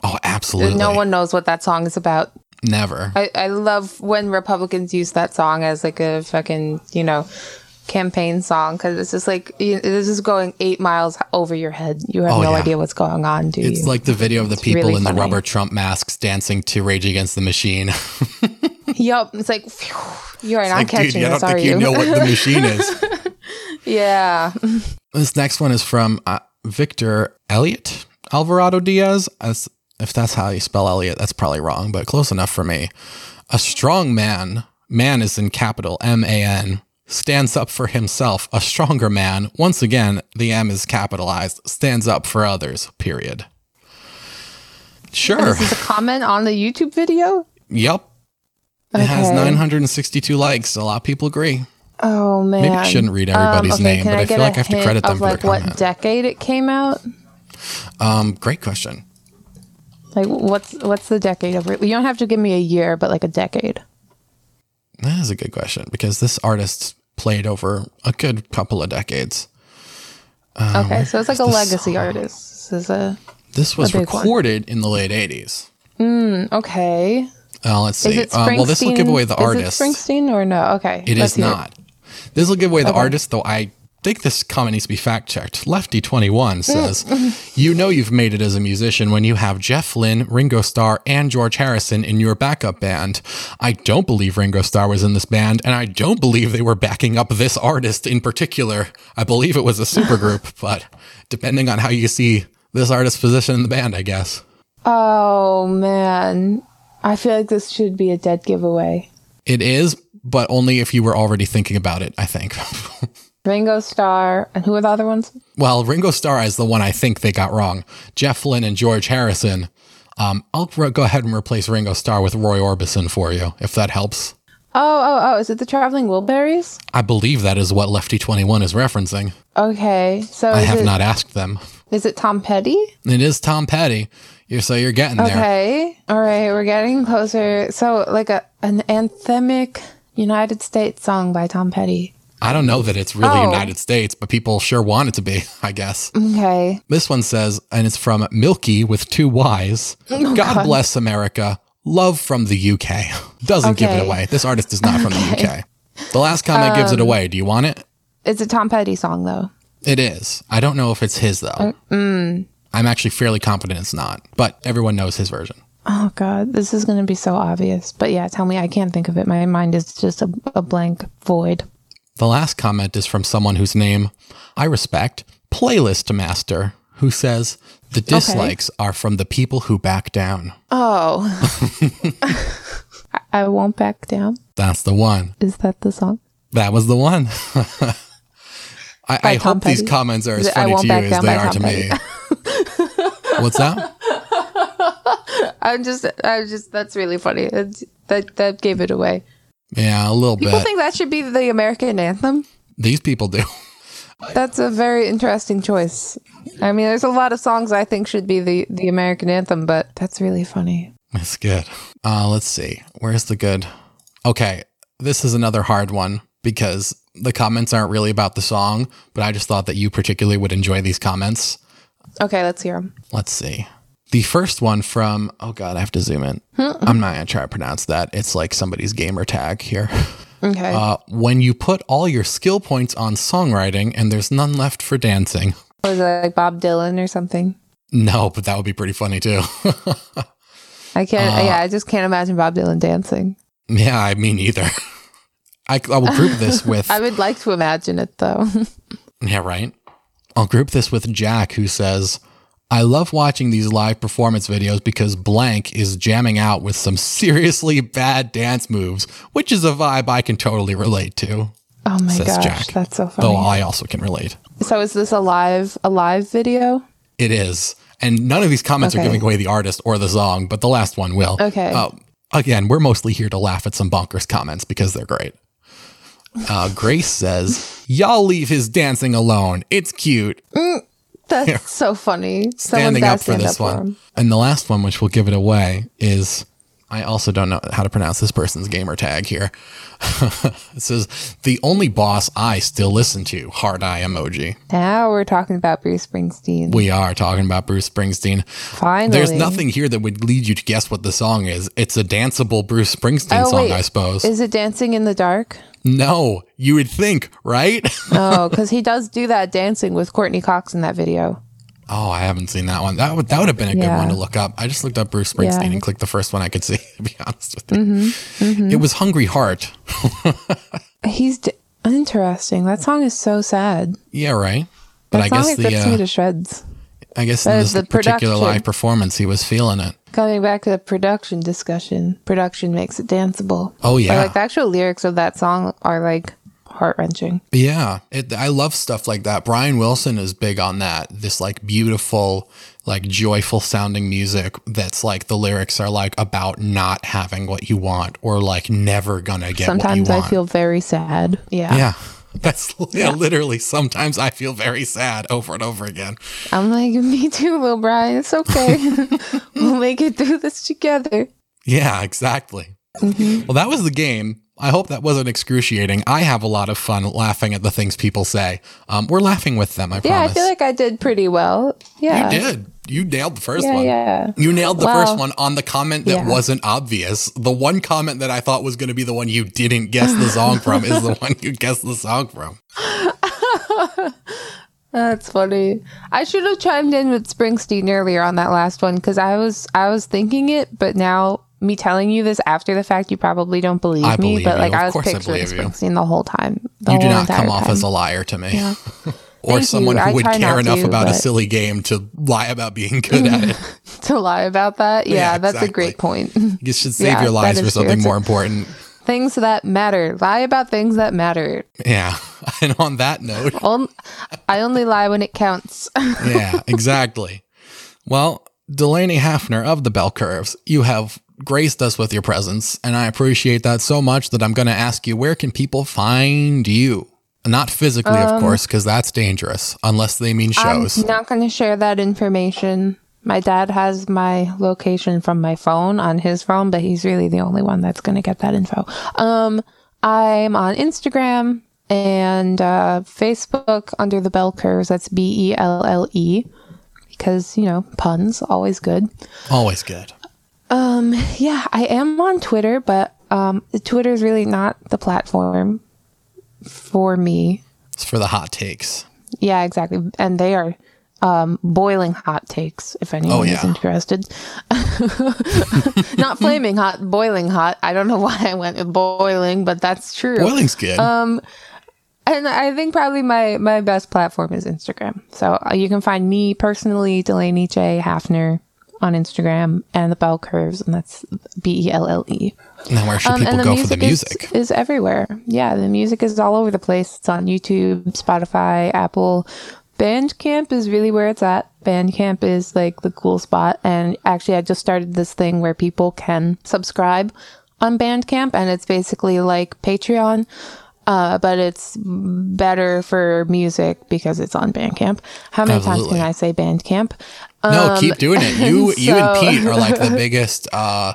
Oh, absolutely. No one knows what that song is about. Never. I, I love when Republicans use that song as like a fucking, you know, campaign song because it's just like, you, this is going eight miles over your head. You have Oh, no yeah. idea what's going on, do It's you? like the video of the people really in the rubber Trump masks dancing to Rage Against the Machine. <laughs> yep, It's like, phew, you are not like, catching dude, I don't are think you? you know what the machine is. <laughs> yeah. This next one is from uh, Victor Elliot Alvarado Diaz. As if that's how you spell Elliot, that's probably wrong, but close enough for me. A strong man, man is in capital M A N, stands up for himself. A stronger man, once again, the M is capitalized, stands up for others. Period. Sure. This is a comment on the YouTube video. Yep. It has 962 likes. A lot of people agree. Oh man. Maybe I shouldn't read everybody's okay, name, but I get feel like I have to credit them of for like what comment. decade it came out. Um, great question. Like what's what's the decade of it? You don't have to give me a year, but like a decade. That is a good question because this artist played over a good couple of decades. okay, so it's like a legacy artist. This is a This was A big one. recorded in the late 80s. okay. Uh, let's Is see. Uh, well, this will give away the is artist. it Springsteen or no? Okay, It is not. This will give away the Okay. artist, though I think this comment needs to be fact checked. Lefty21 says, <laughs> You know you've made it as a musician when you have Jeff Lynne, Ringo Starr, and George Harrison in your backup band. I don't believe Ringo Starr was in this band, and I don't believe they were backing up this artist in particular. I believe it was a supergroup, <laughs> but depending on how you see this artist's position in the band, I guess. Oh man, I feel like this should be a dead giveaway. It is, but only if you were already thinking about it, I think. <laughs> Ringo Starr, and who are the other ones? well, Ringo Starr is the one I think they got wrong. Jeff Lynne and George Harrison. Um, I'll re- go ahead and replace Ringo Starr with Roy Orbison for you, if that helps. Oh, oh, oh, is it the Traveling Wilburys? I believe that is what Lefty21 is referencing. Okay, so I have it, not asked them. is it Tom Petty? It is Tom Petty. You're, so you're getting there. Okay, all right, we're getting closer. So, like a an anthemic United States song by Tom Petty. I don't know that it's really Oh. United States, but people sure want it to be, <laughs> I guess. Okay, This one says, and it's from Milky with two Y's. Oh, God, bless America. Love from the UK. <laughs> Doesn't give it away. This artist is not from the UK. The last comment gives Um, it away. Do you want it? it's a Tom Petty song though. It is. I don't know if it's his though. mm. I'm actually fairly confident it's not, but everyone knows his version. Oh God, this is going to be so obvious. But yeah, tell me, I can't think of it. My mind is just a, a blank void. The last comment is from someone whose name I respect, Playlist Master, who says the dislikes are from the people who back down. Oh, <laughs> I, won't back down. That's the one. Is that the song? That was the one. <laughs> I, I hope these comments are as funny to you as they are Tom to me. <laughs> What's that? I'm just, I'm just. That's really funny. That that gave it away. Yeah, a little People bit. People think that should be the American anthem. These people do. That's a very interesting choice. I mean, there's a lot of songs I think should be the the American anthem, but that's really funny. That's good. Uh, let's see. Where's the good? Okay, this is another hard one because the comments aren't really about the song, but I just thought that you particularly would enjoy these comments. Okay, let's hear them. Let's see. The first one from, oh God, I have to zoom in. I'm not going to try to pronounce that. It's like somebody's gamer tag here. <laughs> Okay. Uh, when you put all your skill points on songwriting and there's none left for dancing. Was it like Bob Dylan or something? No, but that would be pretty funny too. <laughs> I can't. Uh, yeah, I just can't imagine Bob Dylan dancing. yeah, I mean, either. <laughs> I, I will group this with. I would like to imagine it though. Yeah, right. I'll group this with Jack, who says, I love watching these live performance videos because blank is jamming out with some <laughs> seriously bad dance moves, which is a vibe I can totally relate to. oh my gosh, Jack. that's so funny. Though I also can relate. so is this a live a live video? It is. And none of these comments are giving away the artist or the song, but the last one will. Okay. Uh, again, we're mostly here to laugh at some bonkers comments because they're great. Uh, Grace says, Y'all leave his dancing alone. It's cute. That's so funny. Someone's standing up for stand this up for one. and the last one, which will give it away, is I also don't know how to pronounce this person's gamer tag here. <laughs> it says the only boss I still listen to. hard eye emoji. Now we're talking about Bruce Springsteen. We are talking about Bruce Springsteen. Finally, There's nothing here that would lead you to guess what the song is. It's a danceable Bruce Springsteen Oh, song, wait. I suppose. Is it Dancing in the Dark? no, you would think, right? <laughs> Oh, because he does do that dancing with Courteney Cox in that video. Oh, I haven't seen that one. That would that would have been a good Yeah. one to look up. I just looked up Bruce Springsteen Yeah. Mm-hmm, and clicked the first one I could see. <laughs> To be honest with you, it was Hungry Heart. <laughs> He's d- interesting. That song is so sad. Yeah, right. But That I song guess the me uh, to shreds. I guess in uh, this the particular production. live performance, he was feeling it. Coming back to the production discussion, production makes it danceable. Oh yeah, like the actual lyrics of that song are like heart wrenching. yeah. It, I love stuff like that. Brian Wilson is big on that. This like beautiful, like joyful sounding music. That's like the lyrics are like about not having what you want or like never gonna get Sometimes what you I feel very sad. Yeah. yeah. <laughs> That's yeah, literally. Sometimes I feel very sad over and over again. I'm like, me too, Lil Brian. It's okay. <laughs> we'll make it through this together. Yeah, exactly. Mm-hmm. Well, that was the game. I hope that wasn't excruciating. I have a lot of fun laughing at the things people say. Um, we're laughing with them. I promise. Yeah, promise. I feel like I did pretty well. Yeah. you did. You nailed the first Yeah, one. yeah. You nailed the Wow. first one on the comment that Yeah. wasn't obvious. The one comment that I thought was going to be the one you didn't guess the song <laughs> from is the one you guessed the song from. <laughs> That's funny. I should have chimed in with Springsteen earlier on that last one because I was I was thinking it, but now me telling you this after the fact, you probably don't believe I me. believe but like you. I was picturing. Springsteen the whole time. the You do not come off time. as a liar to me. <laughs> or Thank someone you. who I would care enough to, about a silly game to lie about being <laughs> good at it. <laughs> to lie about that. Yeah, Yeah, that's exactly. a great point. You should save Yeah, your lies for is true. something more important. things that matter. Lie about things that matter. Yeah. And on that note, I only lie when it counts. yeah, exactly. Well, Delaney Hafner of the Belle Curves, you have graced us with your presence, and I appreciate that so much that I'm going to ask you where can people find you? Not physically, Um, of course, because that's dangerous, unless they mean shows. I'm not going to share that information. My dad has my location from my phone on his phone, but he's really the only one that's going to get that info. Um, I'm on Instagram and uh, Facebook under the Belle Curves. That's B E L L E because you know puns always good. Always good. Um, yeah, I am on Twitter, but um, Twitter is really not the platform for me. It's for the hot takes. Yeah, exactly. And they are um, boiling hot takes, if anyone Oh, is interested. <laughs> Not flaming hot, boiling hot. I don't know <laughs> why I went with boiling, but that's true. Boiling's good. Um, and I think probably my, my best platform is Instagram. So uh, you can find me personally, Delaney J. Hafner on Instagram and the Belle Curves, and that's B E L L E. now, where should Um, people go music, for the music? Is, is everywhere. Yeah, the music is all over the place. It's on YouTube, Spotify, Apple. Bandcamp is really where it's at. Bandcamp is like the cool spot. And actually, I just started this thing where people can subscribe on Bandcamp, and it's basically like Patreon. Uh, but it's better for music because it's on Bandcamp. How many times can I say Bandcamp? no, Um, keep doing it. You, <laughs> you and Pete are like the <laughs> biggest, uh,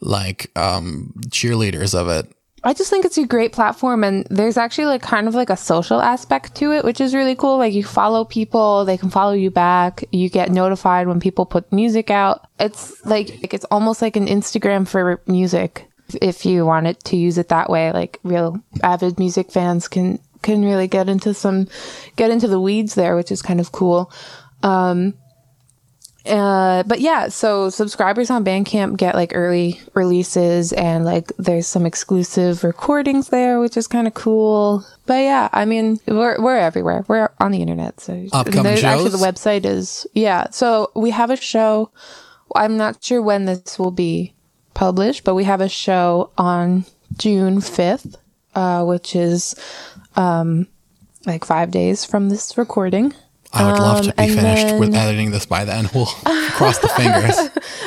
like um, cheerleaders of it. I just think it's a great platform and there's actually like kind of like a social aspect to it, which is really cool. Like you follow people, they can follow you back. You get notified when people put music out. It's like, like it's almost like an Instagram for music if you wanted to use it that way. Like real avid music fans can can really get into some get into the weeds there, which is kind of cool. Um uh, but yeah, so subscribers on Bandcamp get like early releases and like there's some exclusive recordings there, which is kind of cool. But yeah, I mean, we're we're everywhere. We're on the internet. So Upcoming there's- actually the website is yeah. So we have a show. I'm not sure when this will be published, but we have a show on June 5th, uh, which is um like five days from this recording. I would love to Um, be and finished with editing this by then. We'll cross the fingers.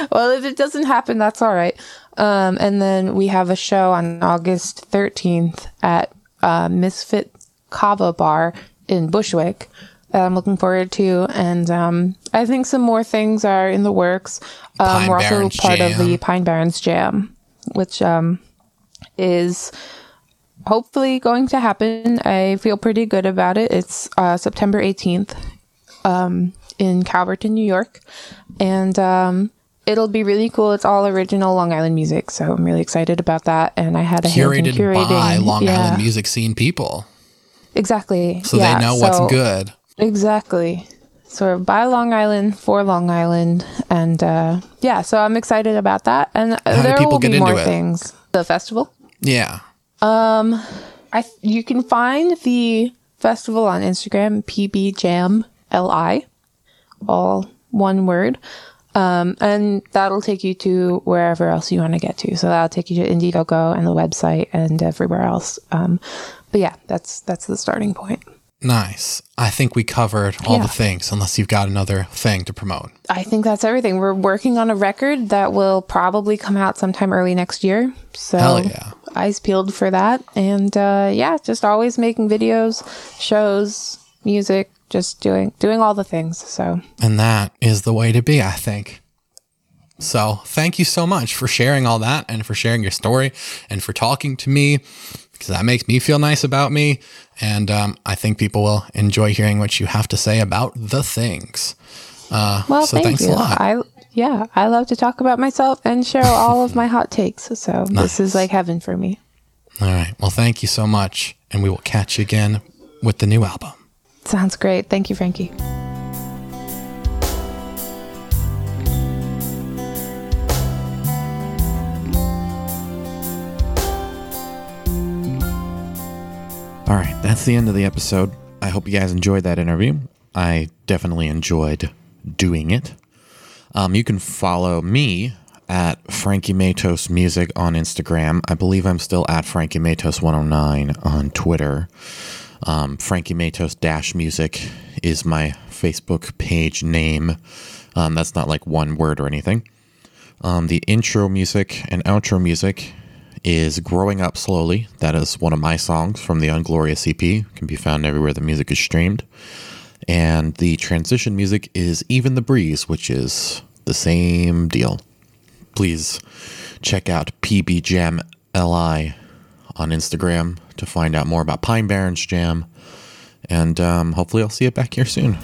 <laughs> well, if it doesn't happen, that's all right. Um, and then we have a show on August 13th at uh, Misfit Kava Bar in Bushwick that I'm looking forward to. And um, I think some more things are in the works. Um, we're also part of the Pine Barrens Jam, which um, is hopefully going to happen. I feel pretty good about it. It's uh, September 18th um, in Calverton, New York. And um, it'll be really cool. It's all original Long Island music. So I'm really excited about that. And I had a hand in Curated curating. by Long yeah, Island music scene people. Exactly. So Yeah, they know so- what's good. Exactly. So we're by Long Island for Long Island, and uh, yeah, so I'm excited about that. And do there will get be more it? things. The festival. Yeah. Um, I th- you can find the festival on Instagram, PB Jam LI, all one word. Um, and that'll take you to wherever else you want to get to. So that'll take you to Indiegogo and the website and everywhere else. Um, but yeah, that's that's the starting point. Nice. I think we covered all Yeah. the things, unless you've got another thing to promote. I think that's everything. We're working on a record that will probably come out sometime early next year. So Hell yeah. eyes peeled for that. And uh, yeah, just always making videos, shows, music, just doing doing all the things. So And that is the way to be, I think. So, thank you so much for sharing all that and for sharing your story and for talking to me because that makes me feel nice about me. And um, I think people will enjoy hearing what you have to say about the things. Uh, well, so, thank thanks you. a lot. I yeah, I love to talk about myself and share all of my hot takes. So <laughs> this is like heaven for me. all right. Well, thank you so much. And we will catch you again with the new album. Sounds great. Thank you, Frankie. All right, that's the end of the episode. I hope you guys enjoyed that interview. I definitely enjoyed doing it. Um, you can follow me at Frankie Matos Music on Instagram. I believe I'm still at Frankie Matos 109 on Twitter. Um, Frankie Matos Dash Music is my Facebook page name. Um, that's not like one word or anything. Um, the intro music and outro music is Growing Up Slowly. That is one of my songs from the Unglorious EP. Can be found everywhere the music is streamed. And the transition music is Even the Breeze, which is the same deal. Please check out PB Jam LI on Instagram to find out more about Pine Barrens Jam. And um, hopefully, I'll see you back here soon.